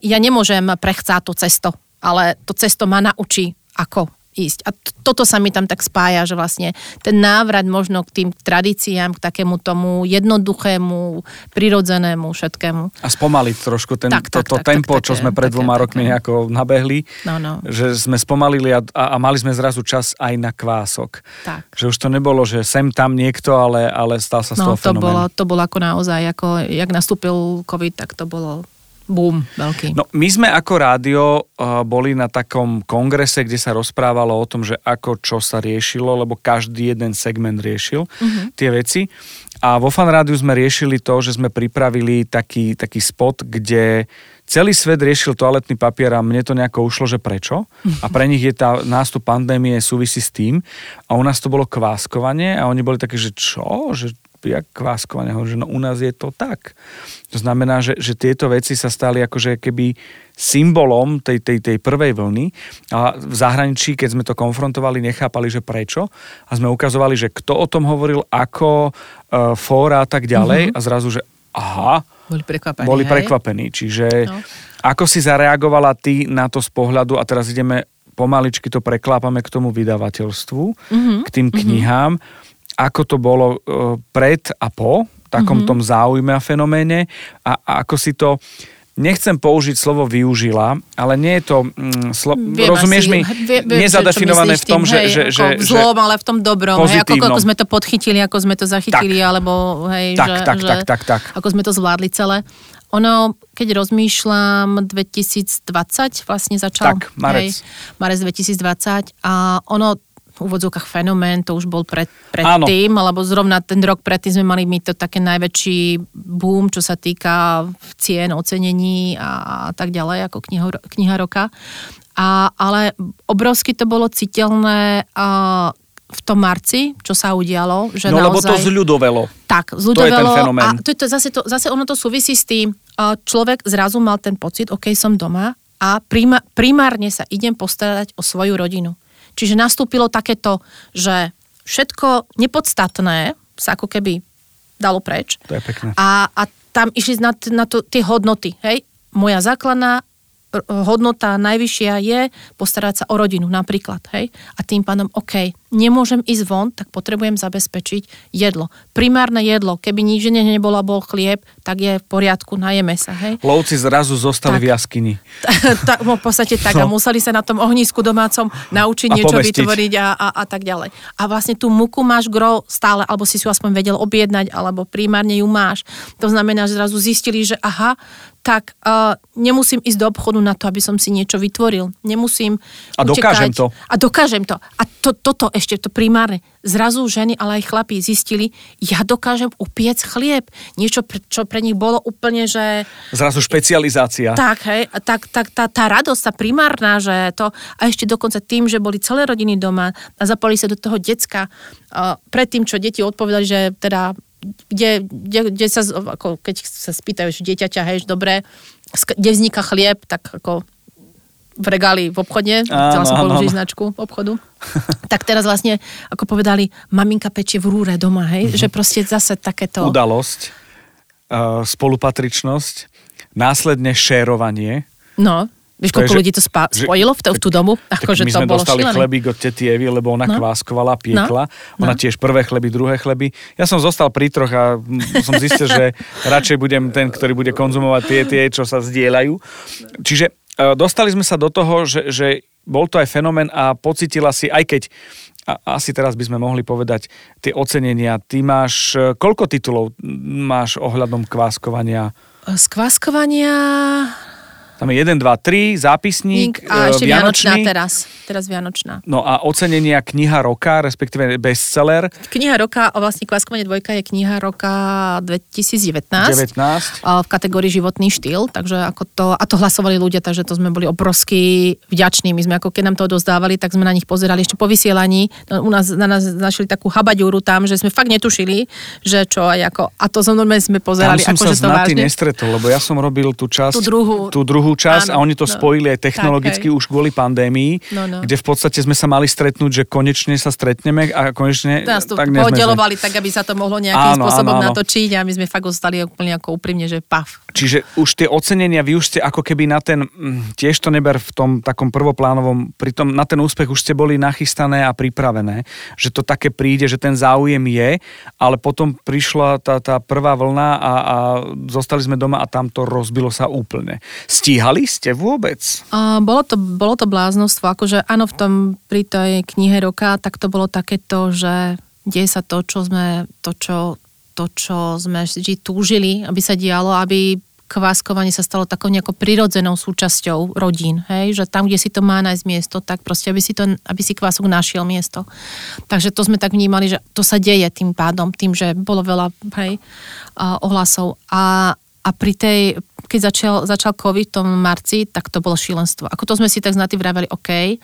ja nemôžem prechcáť to cesto, ale to cesto ma naučí, ako ísť. A toto sa mi tam tak spája, že vlastne ten návrat možno k tým tradíciám, k takému tomu jednoduchému, prirodzenému všetkému. A spomaliť trošku ten, tak, tak, toto tak, tempo, tak, čo sme pred dvoma rokmi nejako nabehli. No, no. Že sme spomalili a, a, a mali sme zrazu čas aj na kvások. Tak. Že už to nebolo, že sem tam niekto, ale, ale stal sa z no, toho to fenomén. bolo, to bolo ako naozaj, ako, jak nastúpil COVID, tak to bolo boom veľký. No, my sme ako rádio uh, boli na takom kongrese, kde sa rozprávalo o tom, že ako čo sa riešilo, lebo každý jeden segment riešil uh-huh. tie veci. A vo Fan Rádiu sme riešili to, že sme pripravili taký, taký spot, kde celý svet riešil toaletný papier a mne to nejako ušlo, že prečo. A pre nich je tá nástup pandémie súvisí s tým. A u nás to bolo kváskovanie a oni boli také, že čo? Že jak kváskovanie? Hovorím, že no u nás je to tak. To znamená, že, že tieto veci sa stali akože keby symbolom tej, tej, tej prvej vlny a v zahraničí, keď sme to konfrontovali, nechápali, že prečo a sme ukazovali, že kto o tom hovoril, ako, e, fóra a tak ďalej mm-hmm. a zrazu, že aha, boli prekvapení. Boli prekvapení, čiže no. ako si zareagovala ty na to z pohľadu a teraz ideme pomaličky to preklápame k tomu vydavateľstvu, mm-hmm. k tým mhm. knihám. Mm-hmm ako to bolo e, pred a po takom mm-hmm. tom záujme a fenoméne a, a ako si to nechcem použiť slovo využila, ale nie je to, mm, slo, rozumieš asi, mi, vie, nezadefinované v tom, že... že, že v zlom, ale v tom dobrom, hej, ako, ako sme to podchytili, ako sme to zachytili, tak. alebo hej, tak, že, tak, že, tak, tak, tak. ako sme to zvládli celé. Ono, keď rozmýšľam, 2020 vlastne začal. Tak, marec. Hej, marec 2020 a ono v úvodzovkách fenomén, to už bol pred, predtým, alebo zrovna ten rok predtým sme mali my to také najväčší boom, čo sa týka cien, ocenení a, a tak ďalej, ako kniha, kniha roka. A, ale obrovsky to bolo citeľné a, v tom marci, čo sa udialo. Že no naozaj, lebo to zľudovelo. Tak, zľudovelo. To je ten fenomén. A to, to, zase, to, zase ono to súvisí s tým, človek zrazu mal ten pocit, OK, som doma a primárne sa idem postarať o svoju rodinu. Čiže nastúpilo takéto, že všetko nepodstatné sa ako keby dalo preč. To je pekné. A, a tam išli na, na to, tie hodnoty. Hej? Moja základná hodnota najvyššia je postarať sa o rodinu napríklad. Hej? A tým pádom, OK, nemôžem ísť von, tak potrebujem zabezpečiť jedlo. Primárne jedlo, keby nič nebola, bol chlieb, tak je v poriadku, najeme sa. Hej? Lovci zrazu zostali tak, v jaskyni. <laughs> Tak, v podstate tak no. a museli sa na tom ohnisku domácom naučiť a niečo pomestiť. vytvoriť a, a, a tak ďalej. A vlastne tú muku máš gro stále, alebo si si ju aspoň vedel objednať, alebo primárne ju máš. To znamená, že zrazu zistili, že aha, tak uh, nemusím ísť do obchodu na to, aby som si niečo vytvoril. Nemusím A dokážem utekať. to. A dokážem to. A to, toto ešte to primárne, zrazu ženy, ale aj chlapi zistili, ja dokážem upiec chlieb. Niečo, čo pre nich bolo úplne, že... Zrazu špecializácia. Tak, hej, tak, tak tá, tá radosť, tá primárna, že to, a ešte dokonca tým, že boli celé rodiny doma a zapali sa do toho decka, uh, predtým, čo deti odpovedali, že teda kde, kde, kde sa, ako keď sa spýtajú, že dieťaťa, hej, dobre, kde vzniká chlieb, tak ako v regáli v obchode, chcela som položiť značku obchodu. <laughs> tak teraz vlastne, ako povedali, maminka pečie v rúre doma, hej, Mhm. že proste zase takéto... Udalosť, uh, spolupatričnosť, následne šérovanie. No, vieš, koľko že- ľudí to spá, že- spojilo v, to, v tú dobu? Akože my to sme bolo dostali šílené. chlebík od tety Evy, lebo ona No. kváskovala, piekla. No. Ona No. tiež prvé chleby, druhé chleby. Ja som zostal pri troch a som zistil, že radšej budem ten, ktorý bude konzumovať tie, tie, čo sa zdieľajú. Čiže e, dostali sme sa do toho, že, že bol to aj fenomén a pocitila si, aj keď a asi teraz by sme mohli povedať tie ocenenia. Ty máš, e, koľko titulov máš ohľadom kváskovania? Z kváskovania Tam je 1, 2, 3, zápisník, a e, ešte Vianočná Vianočný. teraz. Teraz Vianočná. No a ocenenia kniha roka, respektíve bestseller Kniha roka, a vlastne Kváskovanie dvojka je kniha roka 2019. 19. a v kategórii životný štýl, takže ako to, a to hlasovali ľudia, takže to sme boli obrovsky vďační. My sme ako keď nám to odozdávali, tak sme na nich pozerali ešte po vysielaní. No, u nás, na nás našli takú habaďúru tam, že sme fakt netušili, že čo aj ako, a to sme Tam pozerali, som akože sa to s Naty vážne. nestretol, lebo ja som robil tú časť, Tú druhú. tú druhú časť a Áno, oni to no. spojili aj technologicky Tak, už kvôli pandémii, No, no. kde v podstate sme sa mali stretnúť, že konečne sa stretneme a konečne Nás to tak podelovali tak, aby sa to mohlo nejakým Áno, spôsobom áno, áno. natočiť a my sme fakt ostali úplne ako úprimne, že paf. Čiže už tie ocenenia, vy už ste ako keby na ten, mm, tiež to neber v tom takom prvoplánovom, pri tom, na ten úspech už ste boli nachystané a pripravené, že to také príde, že ten záujem je, ale potom prišla tá, tá prvá vlna a, a zostali sme doma a tam to rozbilo sa úplne. Stíhali ste vôbec? A bolo, to, bolo to bláznostvo, akože áno, v tom, pri tej knihe roka, tak to bolo takéto, že deje sa to, čo sme, to, čo, to, čo sme vždy túžili, aby sa dialo, aby kváskovanie sa stalo takou nejakou prirodzenou súčasťou rodín, hej, že tam, kde si to má nájsť miesto, tak proste, aby si, to, aby si kvások našiel miesto. Takže to sme tak vnímali, že to sa deje tým pádom, tým, že bolo veľa, hej, ohlasov. A, a pri tej, keď začal, začal COVID v tom marci, tak to bolo šílenstvo. Ako to sme si tak znatí vraveli, OK,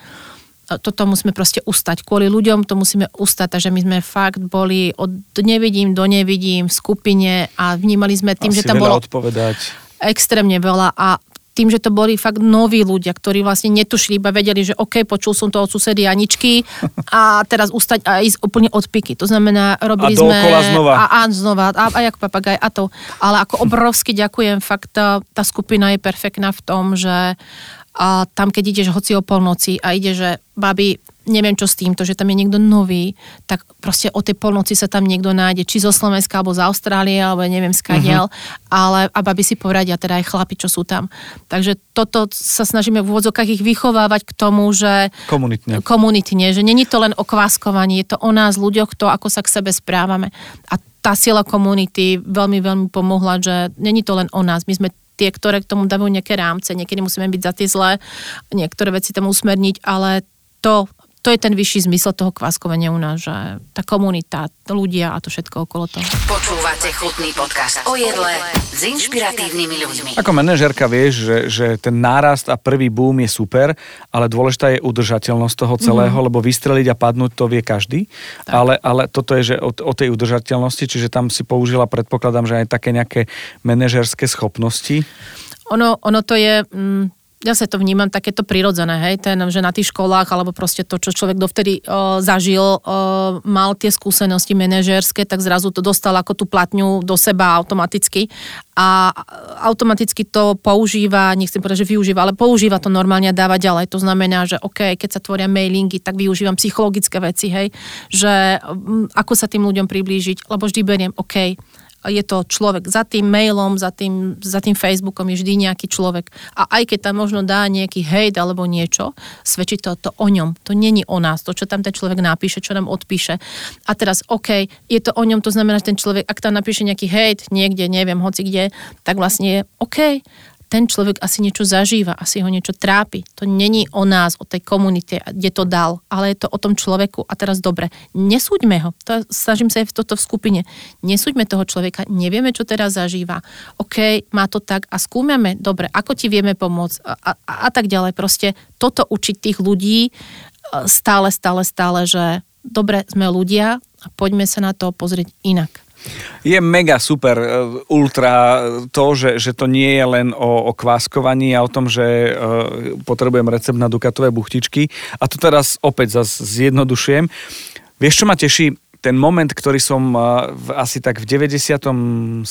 toto musíme proste ustať. Kvôli ľuďom to musíme ustať, takže my sme fakt boli od nevidím do nevidím v skupine a vnímali sme tým, Asi že tam bolo odpovedať. extrémne veľa a tým, že to boli fakt noví ľudia, ktorí vlastne netušili, iba vedeli, že OK, počul som to od susedy Aničky a teraz ustať a ísť úplne od piky. To znamená, robili A sme... znova. A, a znova. A, a jak papagaj, a to. Ale ako obrovsky ďakujem, fakt tá, tá skupina je perfektná v tom, že a tam, keď ideš hoci o polnoci a ide, že babi, neviem čo s týmto, že tam je niekto nový, tak proste o tej polnoci sa tam niekto nájde, či zo Slovenska, alebo z Austrálie, alebo neviem skadiaľ, uh-huh. ale a babi si poradia, teda aj chlapi, čo sú tam. Takže toto sa snažíme v úvodzokách ich vychovávať k tomu, že Komunitne. komunitne, že není to len o kváskovaní, je to o nás ľuďoch, to, ako sa k sebe správame. A tá sila komunity veľmi, veľmi pomohla, že není to len o nás. My sme tie, ktoré k tomu dávajú nejaké rámce. Niekedy musíme byť za tie zlé, niektoré veci tam usmerniť, ale to, to je ten vyšší zmysel toho kváskovania u nás, že tá komunita, ľudia a to všetko okolo toho. Počúvate chutný podcast o jedle s inšpiratívnymi ľuďmi. Ako manažerka vieš, že, že ten nárast a prvý boom je super, ale dôležitá je udržateľnosť toho celého, mm-hmm. lebo vystreliť a padnúť to vie každý. Ale, ale toto je, že o, o tej udržateľnosti, čiže tam si použila, predpokladám, že aj také nejaké manažerské schopnosti. Ono, ono to je... Mm, ja sa to vnímam takéto prirodzené, hej, ten, že na tých školách, alebo proste to, čo človek dovtedy o, zažil, o, mal tie skúsenosti manažerské, tak zrazu to dostal ako tú platňu do seba automaticky. A automaticky to používa, nechcem povedať, že využíva, ale používa to normálne a dáva ďalej. To znamená, že OK, keď sa tvoria mailingy, tak využívam psychologické veci, hej, že mm, ako sa tým ľuďom priblížiť, lebo vždy beriem OK, je to človek. Za tým mailom, za tým, za tým Facebookom je vždy nejaký človek. A aj keď tam možno dá nejaký hejt alebo niečo, svedčí to, to o ňom. To není o nás. To, čo tam ten človek napíše, čo nám odpíše. A teraz, OK, je to o ňom, to znamená, že ten človek, ak tam napíše nejaký hejt niekde, neviem, hoci kde, tak vlastne je OK, ten človek asi niečo zažíva, asi ho niečo trápi. To není o nás, o tej komunite, kde to dal, ale je to o tom človeku. A teraz dobre, nesúďme ho. To, snažím sa aj v toto v skupine. Nesúďme toho človeka, nevieme, čo teraz zažíva. OK, má to tak a skúmame, dobre, ako ti vieme pomôcť a, a, a tak ďalej. Proste toto učiť tých ľudí e, stále, stále, stále, že dobre, sme ľudia a poďme sa na to pozrieť inak. Je mega super e, ultra to, že, že to nie je len o, o kváskovaní a o tom, že uh, potrebujem recept na dukatové buchtičky. A to teraz opäť zase zjednodušujem. Vieš, čo ma teší? Ten moment, ktorý som v, asi tak v 97.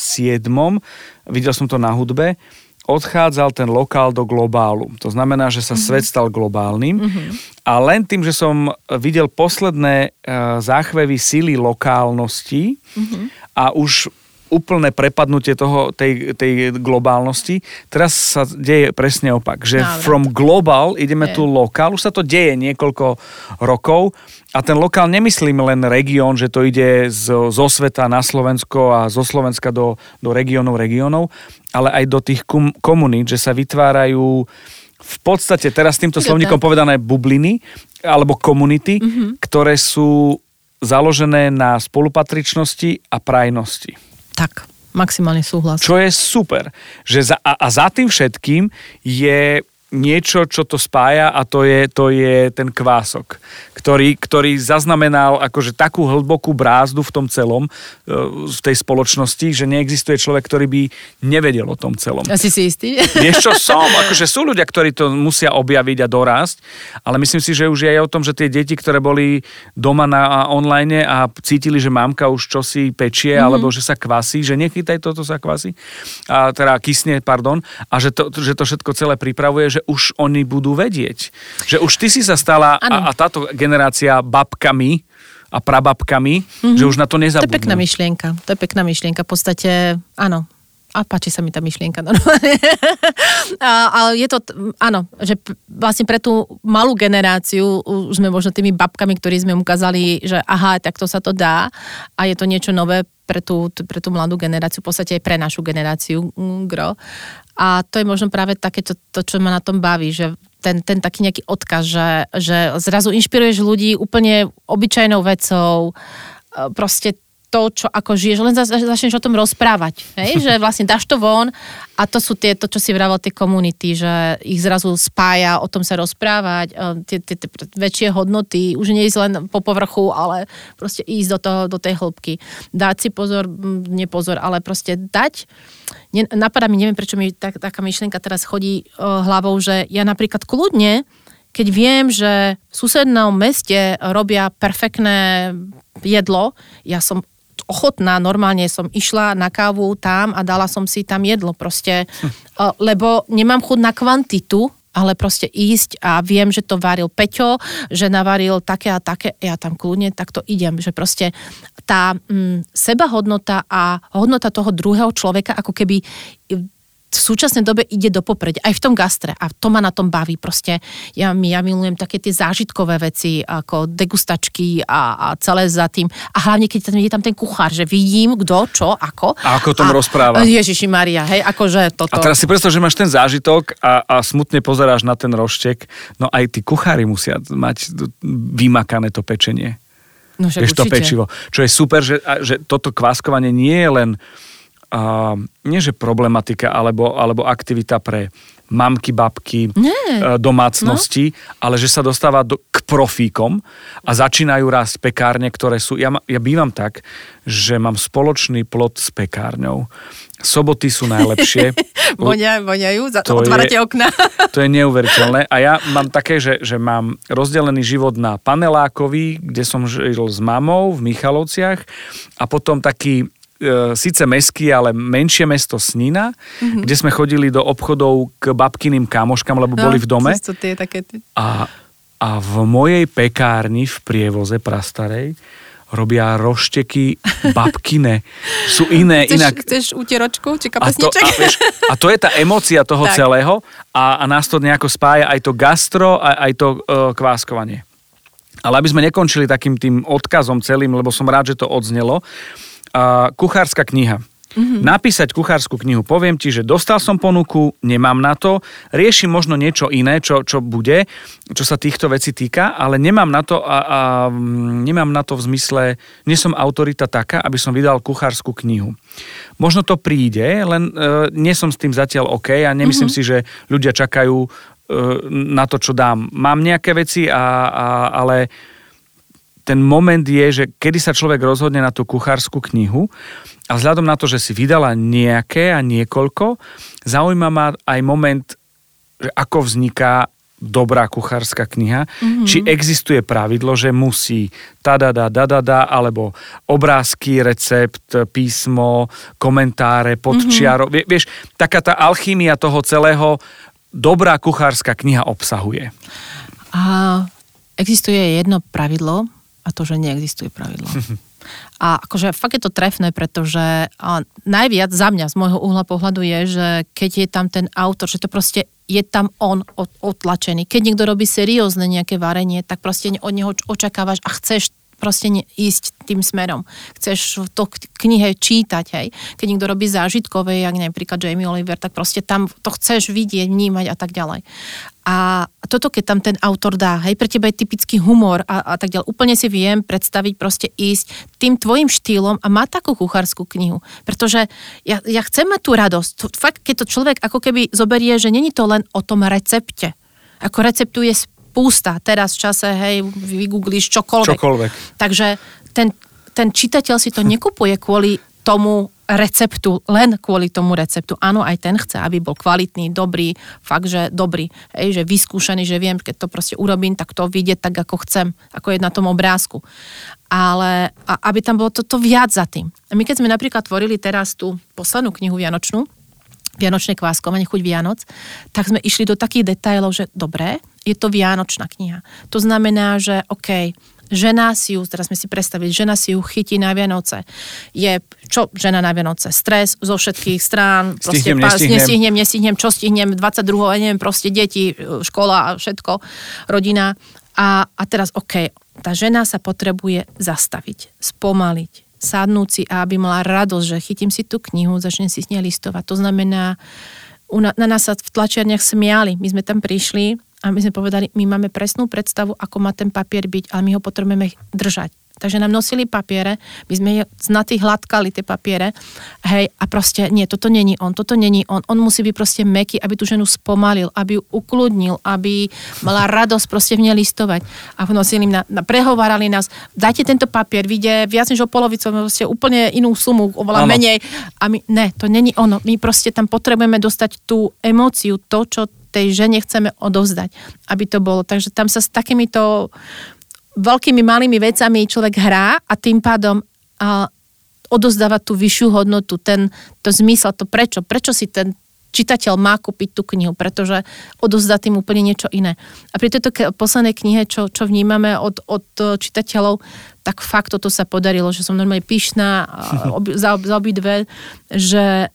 videl som to na hudbe, odchádzal ten lokál do globálu. To znamená, že sa mm-hmm. svet stal globálnym. Mm-hmm. A len tým, že som videl posledné uh, záchvevy síly lokálnosti mm-hmm. a už úplné prepadnutie toho, tej, tej globálnosti. Teraz sa deje presne opak, že Dobre. from global ideme je. tu lokál, už sa to deje niekoľko rokov a ten lokál nemyslím len región, že to ide zo, zo sveta na Slovensko a zo Slovenska do, do regiónov, regiónov, ale aj do tých kom, komunít, že sa vytvárajú v podstate teraz týmto slovníkom povedané bubliny alebo komunity, mm-hmm. ktoré sú založené na spolupatričnosti a prajnosti. Tak, maximálne súhlas. Čo je super. Že za, a, a za tým všetkým je niečo, čo to spája a to je, to je ten kvások, ktorý, ktorý zaznamenal akože takú hlbokú brázdu v tom celom, e, v tej spoločnosti, že neexistuje človek, ktorý by nevedel o tom celom. Asi si istý. <laughs> Vieš čo som? Akože sú ľudia, ktorí to musia objaviť a dorásť, ale myslím si, že už je aj o tom, že tie deti, ktoré boli doma na online a cítili, že mamka už čosi pečie, mm-hmm. alebo že sa kvasí, že nechytaj toto sa kvasí, a teda kysne, pardon, a že to, že to všetko celé pripravuje, že už oni budú vedieť. Že už ty si sa stala a, a táto generácia babkami a prababkami, mm-hmm. že už na to nezabudnú. To je pekná myšlienka. To je pekná myšlienka. V podstate, áno, a páči sa mi tá myšlienka normálne. <laughs> ale je to, áno, že vlastne pre tú malú generáciu už sme možno tými babkami, ktorí sme ukázali, že aha, tak to sa to dá a je to niečo nové pre tú, pre tú mladú generáciu, v podstate aj pre našu generáciu mm, gro. A to je možno práve také to, to čo ma na tom baví, že ten, ten taký nejaký odkaz, že, že zrazu inšpiruješ ľudí úplne obyčajnou vecou, e, proste to, čo ako žiješ, len začneš o tom rozprávať. Hej? <laughs> Že vlastne dáš to von a to sú tie, to, čo si vravel tie komunity, že ich zrazu spája, o tom sa rozprávať, e, tie, tie, tie väčšie hodnoty, už nie ísť len po povrchu, ale proste ísť do, toho, do tej hĺbky. Dať si pozor, nepozor, ale proste dať. Napadá mi, neviem, prečo mi tak, taká myšlienka teraz chodí uh, hlavou, že ja napríklad kľudne keď viem, že v susednom meste robia perfektné jedlo, ja som ochotná, normálne som išla na kávu tam a dala som si tam jedlo proste, hm. lebo nemám chud na kvantitu, ale proste ísť a viem, že to varil Peťo, že navaril také a také, ja tam kľudne takto idem, že proste tá mm, sebahodnota a hodnota toho druhého človeka ako keby v súčasnej dobe ide do popredia, aj v tom gastre a to ma na tom baví proste. Ja, ja milujem také tie zážitkové veci, ako degustačky a, a celé za tým. A hlavne, keď tam je tam ten kuchár, že vidím, kto, čo, ako. A ako o tom a, rozpráva. Ježiši Maria, hej, akože toto. A teraz si predstav, že máš ten zážitok a, a smutne pozeráš na ten roštek, no aj tí kuchári musia mať vymakané to pečenie. No, Vieš, to pečivo. Čo je super, že, že toto kváskovanie nie je len uh, nie že problematika alebo, alebo aktivita pre mamky, babky, Nie. domácnosti, no. ale že sa dostáva do, k profíkom a začínajú rásť pekárne, ktoré sú... Ja, ja bývam tak, že mám spoločný plot s pekárňou. Soboty sú najlepšie. <laughs> Vonia, voňajú, otvárate je, okna. <laughs> to je neuveriteľné. A ja mám také, že, že mám rozdelený život na panelákový, kde som žil s mamou v Michalovciach a potom taký e, síce meský, ale menšie mesto Snina, mm-hmm. kde sme chodili do obchodov k babkyným kamoškám, lebo no, boli v dome. To tie také... A, a v mojej pekárni v prievoze prastarej robia rošteky <laughs> babkine. Sú iné, chceš, inak... Chceš utieročku či kapesniček? A to, a, vieš, a to je tá emocia toho tak. celého a, a nás to nejako spája aj to gastro, aj, aj to uh, kváskovanie. Ale aby sme nekončili takým tým odkazom celým, lebo som rád, že to odznelo, uh, kuchárska kniha. Mm-hmm. Napísať kuchárskú knihu. Poviem ti, že dostal som ponuku, nemám na to, riešim možno niečo iné, čo, čo bude, čo sa týchto vecí týka, ale nemám na to a, a nemám na to v zmysle, nie som autorita taká, aby som vydal kuchárskú knihu. Možno to príde, len e, nie som s tým zatiaľ OK a nemyslím mm-hmm. si, že ľudia čakajú e, na to, čo dám. Mám nejaké veci, a, a, ale ten moment je, že kedy sa človek rozhodne na tú kuchárskú knihu a vzhľadom na to, že si vydala nejaké a niekoľko, zaujíma ma aj moment, že ako vzniká dobrá kuchárska kniha, mm-hmm. či existuje pravidlo, že musí da da da da alebo obrázky, recept, písmo, komentáre, podčiaro. Mm-hmm. Vieš, taká tá alchýmia toho celého dobrá kuchárska kniha obsahuje. A existuje jedno pravidlo, a to, že neexistuje pravidlo. <laughs> A akože fakt je to trefné, pretože najviac za mňa z môjho uhla pohľadu je, že keď je tam ten autor, že to proste je tam on otlačený. Keď niekto robí seriózne nejaké varenie, tak proste od neho očakávaš a chceš proste ne, ísť tým smerom. Chceš to knihe čítať, hej. Keď niekto robí zážitkové, jak napríklad Jamie Oliver, tak proste tam to chceš vidieť, vnímať a tak ďalej. A toto, keď tam ten autor dá, hej, pre teba je typický humor a, a tak ďalej. Úplne si viem predstaviť proste ísť tým tvojim štýlom a mať takú kuchárskú knihu. Pretože ja, ja chcem mať tú radosť. Fakt, keď to človek ako keby zoberie, že není to len o tom recepte. Ako receptuje spústa. Teraz v čase, hej, vygooglíš čokoľvek. Čokoľvek. Takže ten, ten čitateľ si to nekupuje kvôli tomu receptu, len kvôli tomu receptu. Áno, aj ten chce, aby bol kvalitný, dobrý, fakt, že dobrý, hej, že vyskúšaný, že viem, keď to proste urobím, tak to vidieť tak, ako chcem, ako je na tom obrázku. Ale a, aby tam bolo toto viac za tým. A my keď sme napríklad tvorili teraz tú poslednú knihu Vianočnú, Vianočné kváskovanie, chuť Vianoc, tak sme išli do takých detailov, že dobré, je to Vianočná kniha. To znamená, že OK, žena si ju, teraz sme si predstavili, žena si ju chytí na Vianoce. Je, čo žena na Vianoce? Stres zo všetkých strán. Stihnem, proste, nestihnem. nestihnem, čo stihnem, 22. ja neviem, proste deti, škola a všetko, rodina. A, a teraz OK, tá žena sa potrebuje zastaviť, spomaliť, sadnúť si a aby mala radosť, že chytím si tú knihu, začnem si s nej listovať. To znamená, na, na nás sa v tlačiarniach smiali. My sme tam prišli a my sme povedali, my máme presnú predstavu, ako má ten papier byť, ale my ho potrebujeme držať. Takže nám nosili papiere, my sme na tých hladkali tie papiere, hej, a proste nie, toto není on, toto není on, on musí byť proste meký, aby tú ženu spomalil, aby ju ukludnil, aby mala radosť proste v nej listovať. A nosili na, na, prehovárali nás, dajte tento papier, vyjde viac než o polovicu, proste úplne inú sumu, oveľa ano. menej. A my, ne, to není ono, my proste tam potrebujeme dostať tú emóciu, to, čo tej žene chceme odovzdať, aby to bolo. Takže tam sa s takýmito veľkými malými vecami človek hrá a tým pádom a, odozdáva tú vyššiu hodnotu, ten, to zmysel, to prečo, prečo si ten čitateľ má kúpiť tú knihu, pretože odozdá tým úplne niečo iné. A pri tejto poslednej knihe, čo, čo vnímame od, od čitateľov, tak fakt toto sa podarilo, že som normálne pyšná <laughs> ob, za, za obidve, že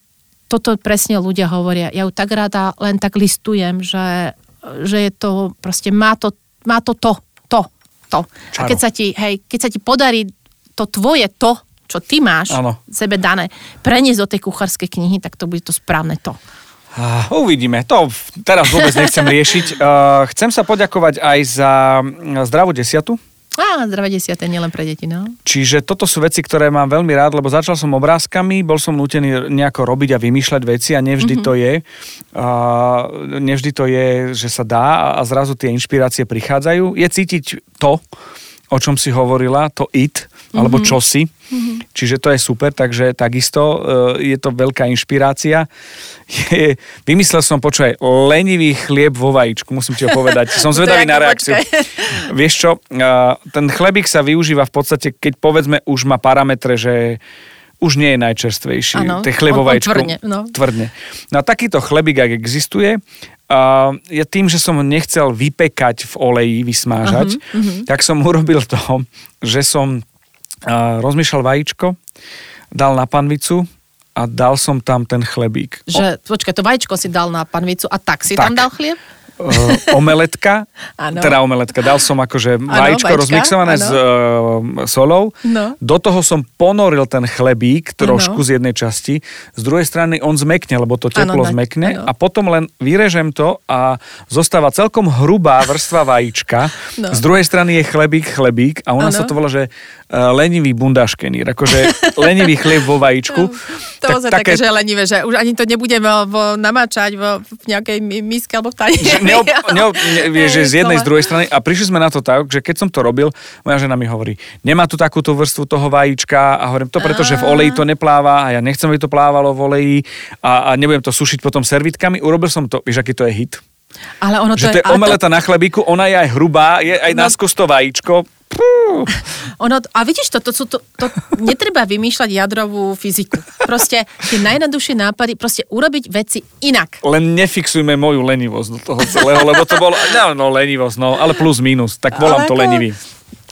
toto presne ľudia hovoria. Ja ju tak rada len tak listujem, že, že je to, proste má to, má to to, to, to. Čaro. A keď sa ti, hej, keď sa ti podarí to tvoje to, čo ty máš ano. sebe dané, preniesť do tej kuchárskej knihy, tak to bude to správne to. Uh, uvidíme, to teraz vôbec nechcem riešiť. <laughs> Uh, chcem sa poďakovať aj za zdravú desiatu, Á, zdravé desiate, nielen pre deti, no. Čiže toto sú veci, ktoré mám veľmi rád, lebo začal som obrázkami, bol som nutený nejako robiť a vymýšľať veci a nevždy mm-hmm. to je. A nevždy to je, že sa dá a zrazu tie inšpirácie prichádzajú. Je cítiť to, o čom si hovorila, to it, mm-hmm. alebo mhm. čosi. Mm-hmm. Čiže to je super, takže takisto e, je to veľká inšpirácia. <laughs> Je, vymyslel som, počúvaj, lenivý chlieb vo vajíčku, musím ti ho povedať. <laughs> Som zvedavý na reakciu. Vieš čo, e, ten chlebík sa využíva v podstate, keď povedzme už má parametre, že už nie je najčerstvejší. Ano, Tie chlebovajíčko. Tvrdne, no. tvrdne. No a takýto chlebík, ak existuje, uh, ja tým, že som ho nechcel vypekať v oleji, vysmážať, uh-huh, uh-huh. tak som urobil to, že som uh, rozmýšľal vajíčko, dal na panvicu a dal som tam ten chlebík. Že, počkaj, to vajíčko si dal na panvicu a tak si tak. tam dal chlieb? Uh, omeletka, teda omeletka, dal som akože vajíčko vajíčka, rozmixované áno. s uh, solou, No. do toho som ponoril ten chlebík trošku Áno. z jednej časti, z druhej strany on zmekne, lebo to teplo na- zmekne áno. a potom len vyrežem to a zostáva celkom hrubá vrstva vajíčka, No. z druhej strany je chlebík, chlebík a nás Áno. sa to volá, že lenivý bundaškenír, akože lenivý chlieb vo vajíčku. To tak, také, že lenivé, že už ani to nebudem vo, namáčať vo, v nejakej mi- miske alebo v tanieri. že neob, <laughs> neob, ne, vieš, že z jednej, z druhej strany. A prišli sme na to tak, že keď som to robil, moja žena mi hovorí, nemá tu takúto vrstvu toho vajíčka a hovorím to preto, že v oleji to nepláva a ja nechcem, aby to plávalo v oleji a, a nebudem to sušiť potom servitkami. Urobil som to, vieš, aký to je hit. Ale ono Že to to je ale omeleta na chlebíku, ona je aj hrubá, je aj No. na skos to vajíčko. Pú. Ono, a vidíš to, to, to, to netreba vymýšľať jadrovú fyziku. Proste tie najjednoduchšie nápady, proste urobiť veci inak. Len nefixujme moju lenivosť do toho celého, lebo to bolo, no, no lenivosť, no, ale plus minus, tak volám Ale to ako- lenivý.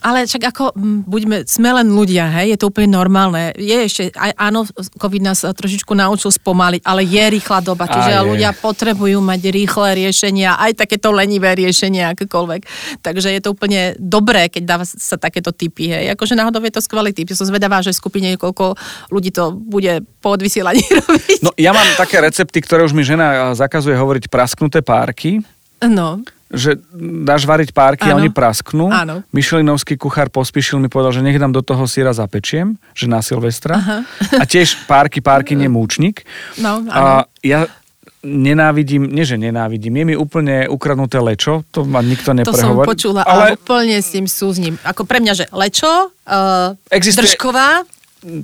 Ale však ako, mm, buďme, sme len ľudia, hej, je to úplne normálne. Je ešte, aj, áno, COVID nás eh, trošičku naučil spomaliť, ale je rýchla doba, čiže A je. ľudia potrebujú mať rýchle riešenia, aj takéto lenivé riešenia, akékoľvek. Takže je to úplne dobré, keď dáva sa takéto typy, hej. Akože náhodou je to skvelý typ. Ja som zvedavá, že v skupine koľko ľudí to bude po odvysielaní <laughs> robiť. No ja mám také recepty, ktoré už mi žena zakazuje hovoriť prasknuté párky. no. Že dáš variť párky a Áno. oni prasknú. Áno. Myšelinovský kuchár pospíšil mi povedal, že nech dám do toho syra zapečiem, že na Silvestra. Aha. A tiež párky, párky, nemúčnik. No, áno. A ja nenávidím, nie že nenávidím, je mi úplne ukradnuté lečo, to ma nikto To som neprehovorí. počula ale a úplne s tým súzním. Ako pre mňa, že lečo, uh, Existuje- držková,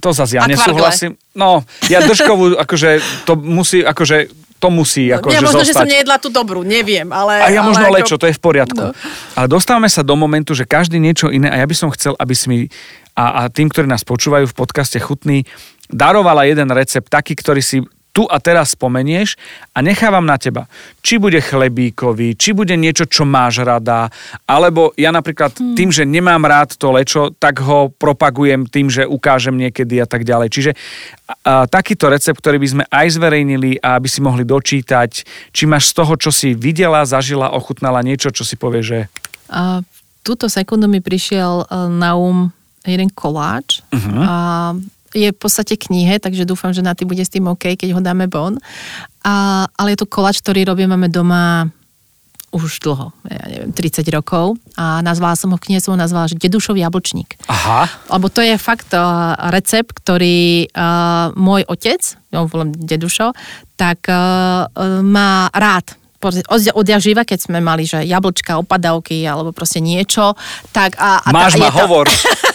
to zase ja A nesúhlasím. No, ja držkovú, akože to musí, akože to musí akože ja možno, že zostať. som nejedla tú dobrú, neviem, ale... A ja ale možno ako... lečo, to je v poriadku. No. Ale dostávame sa do momentu, že každý niečo iné a ja by som chcel, aby si mi a, a tým, ktorí nás počúvajú v podcaste Chutný, darovala jeden recept, taký, ktorý si tu a teraz spomenieš a nechávam na teba. Či bude chlebíkový, či bude niečo, čo máš rada, alebo ja napríklad Hmm. tým, že nemám rád to lečo, tak ho propagujem tým, že ukážem niekedy a tak ďalej. Čiže a, takýto recept, ktorý by sme aj zverejnili a aby si mohli dočítať, či máš z toho, čo si videla, zažila, ochutnala niečo, čo si povie, že A túto sekundu mi prišiel e, na um jeden koláč. Mhm. A je v podstate knihe, takže dúfam, že na ty bude s tým OK, keď ho dáme von. A, ale je to koláč, ktorý robím, máme doma už dlho, ja neviem, 30 rokov. A nazvala som ho v knihe, som ho nazvala, že Dedušov jablčník. aha, Lebo to je fakt uh, recept, ktorý uh, môj otec, ja ho volám dedušo, tak uh, má rád. Proste Od, odjak živa, keď sme mali, že jablčka, opadavky alebo proste niečo, tak a, a máš ma je tam- hovor.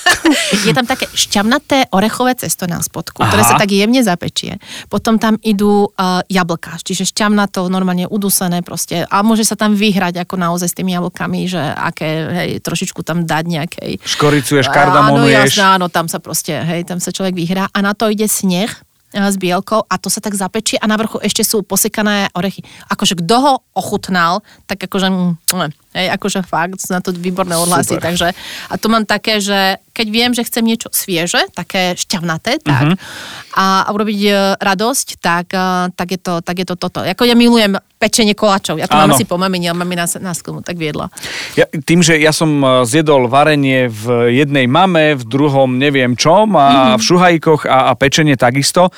<laughs> je tam také šťavnaté orechové cesto na spodku, ktoré Aha. sa tak jemne zapečie. Potom tam idú uh, jablka, čiže šťavnato, normálne udusené proste. A môže sa tam vyhrať ako naozaj s tými jablkami, že aké, hej, trošičku tam dať nejakej... Škoricuješ, Áno, kardamonuješ. jasné, áno, tam sa proste, hej, tam sa človek vyhrá. A na to ide sneh s bielkou a to sa tak zapečie a na vrchu ešte sú posekané orechy. Akože kto ho ochutnal, tak akože, mm, hej, akože fakt, na to výborné ohlasy. Super. Takže, a to mám také, že keď viem, že chcem niečo svieže, také šťavnaté, tak, a, a urobiť e, radosť, tak, e, tak, je to, tak je to toto. Ako ja milujem pečenie koláčov. Ja to mám asi po mamine, ale mamina nás, nás k tomu tak viedla. Ja, tým, že ja som e, zjedol varenie v jednej mame, v druhom neviem čom a v šuhajkoch a, a pečenie takisto,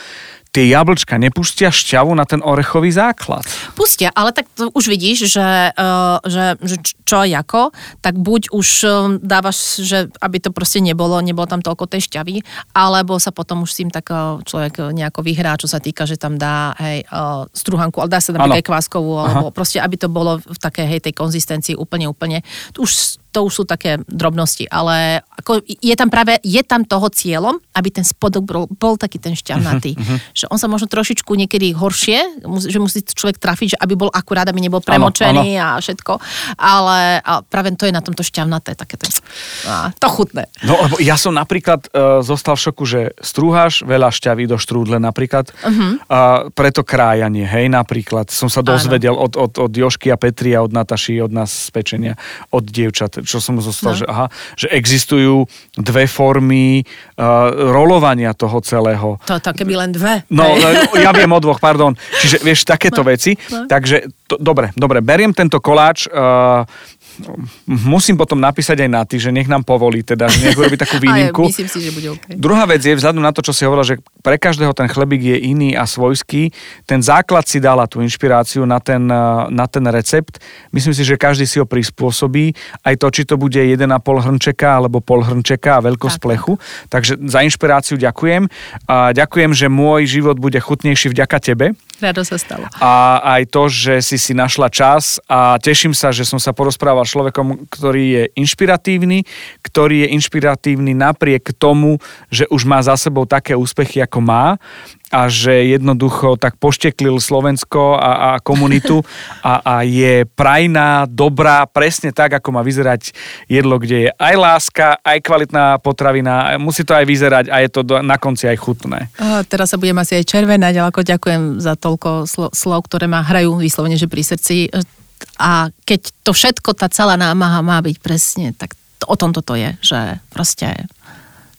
tie jablčka nepustia šťavu na ten orechový základ. Pustia, ale tak to už vidíš, že, uh, že, že čo ako, tak buď už um, dávaš, že aby to proste nebolo, nebolo tam toľko tej šťavy, alebo sa potom už s tým tak uh, človek nejako vyhrá, čo sa týka, že tam dá hej, uh, struhanku, ale dá sa tam aj kváskovú, alebo proste, aby to bolo v takej hej, tej konzistencii úplne, úplne. Už to už sú také drobnosti, ale ako je tam práve, je tam toho cieľom, aby ten spodok bol, bol taký ten šťavnatý. Že on sa možno trošičku niekedy horšie, že musí človek trafiť, že aby bol akurát, aby nebol premočený a všetko, ale a práve to je na tomto šťavnaté, také a, to chutné. No lebo ja som napríklad uh, zostal v šoku, že strúhaš veľa šťavy do štrúdle napríklad, uh-huh. uh, preto krájanie, hej, napríklad. Som sa dozvedel od, od, od Jošky a Petri a od Nataši, od nás z pečenia, od dievčat, čo som zostal, No. že aha, že existujú dve formy uh, rolovania toho celého. To, to keby len dve. No, ja viem o dvoch, pardon. Čiže vieš, takéto no, veci. No. Takže, to, dobre, dobre, beriem tento koláč. Uh, musím potom napísať aj na ty, že nech nám povolí, teda, že nech urobí takú <laughs> výnimku. myslím si, že bude okay. Druhá vec je, vzhľadom na to, čo si hovorila, že pre každého ten chlebík je iný a svojský, ten základ si dala tú inšpiráciu na ten, na ten recept. Myslím si, že každý si ho prispôsobí. Aj to, či to bude 1,5 hrnčeka alebo pol hrnčeka a veľkosť tak, plechu. Takže za inšpiráciu ďakujem. A ďakujem, že môj život bude chutnejší vďaka tebe. Rado sa stalo. A aj to, že si si našla čas a teším sa, že som sa porozprával človekom, ktorý je inšpiratívny, ktorý je inšpiratívny napriek tomu, že už má za sebou také úspechy, ako má a že jednoducho tak pošteklil Slovensko a, a komunitu a, a je prajná, dobrá, presne tak, ako má vyzerať jedlo, kde je aj láska, aj kvalitná potravina, musí to aj vyzerať a je to do, na konci aj chutné. A teraz sa budem asi aj červenať, ale ako ďakujem za toľko slo, slov, ktoré ma hrajú vyslovene, že pri srdci. A keď to všetko, tá celá námaha má byť presne, tak to, o tom toto je, že proste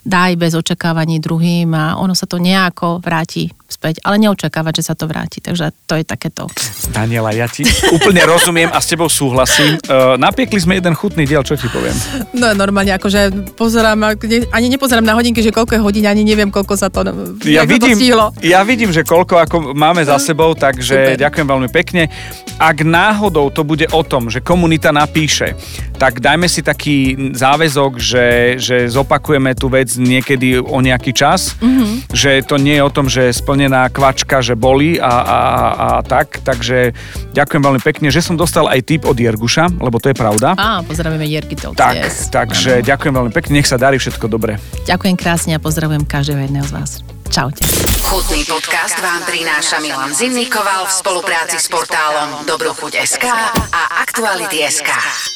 daj bez očakávaní druhým a ono sa to nejako vráti späť, ale neočakávať, že sa to vráti. Takže to je takéto. Daniela, ja ti úplne rozumiem a s tebou súhlasím. Uh, napiekli sme jeden chutný diel, čo ti poviem? No normálne, akože pozerám, ani nepozerám na hodinky, že koľko je hodín, ani neviem, koľko sa to, ja vidím, to Ja vidím, že koľko ako máme za sebou, takže Super. ďakujem veľmi pekne. Ak náhodou to bude o tom, že komunita napíše, tak dajme si taký záväzok, že, že zopakujeme tú vec niekedy o nejaký čas, mm-hmm. že to nie je o tom, že splnená kvačka, že boli a, a, a tak, takže ďakujem veľmi pekne, že som dostal aj tip od Jerguša, lebo to je pravda. Á, pozdravujeme Jerky Talks, tak, yes. Takže ano. ďakujem veľmi pekne, nech sa darí všetko dobre. Ďakujem krásne a pozdravujem každého jedného z vás. Čaute. Chutný podcast vám prináša Milan Zimnikoval v spolupráci s portálom Dobrochuť.sk a Aktuality.sk.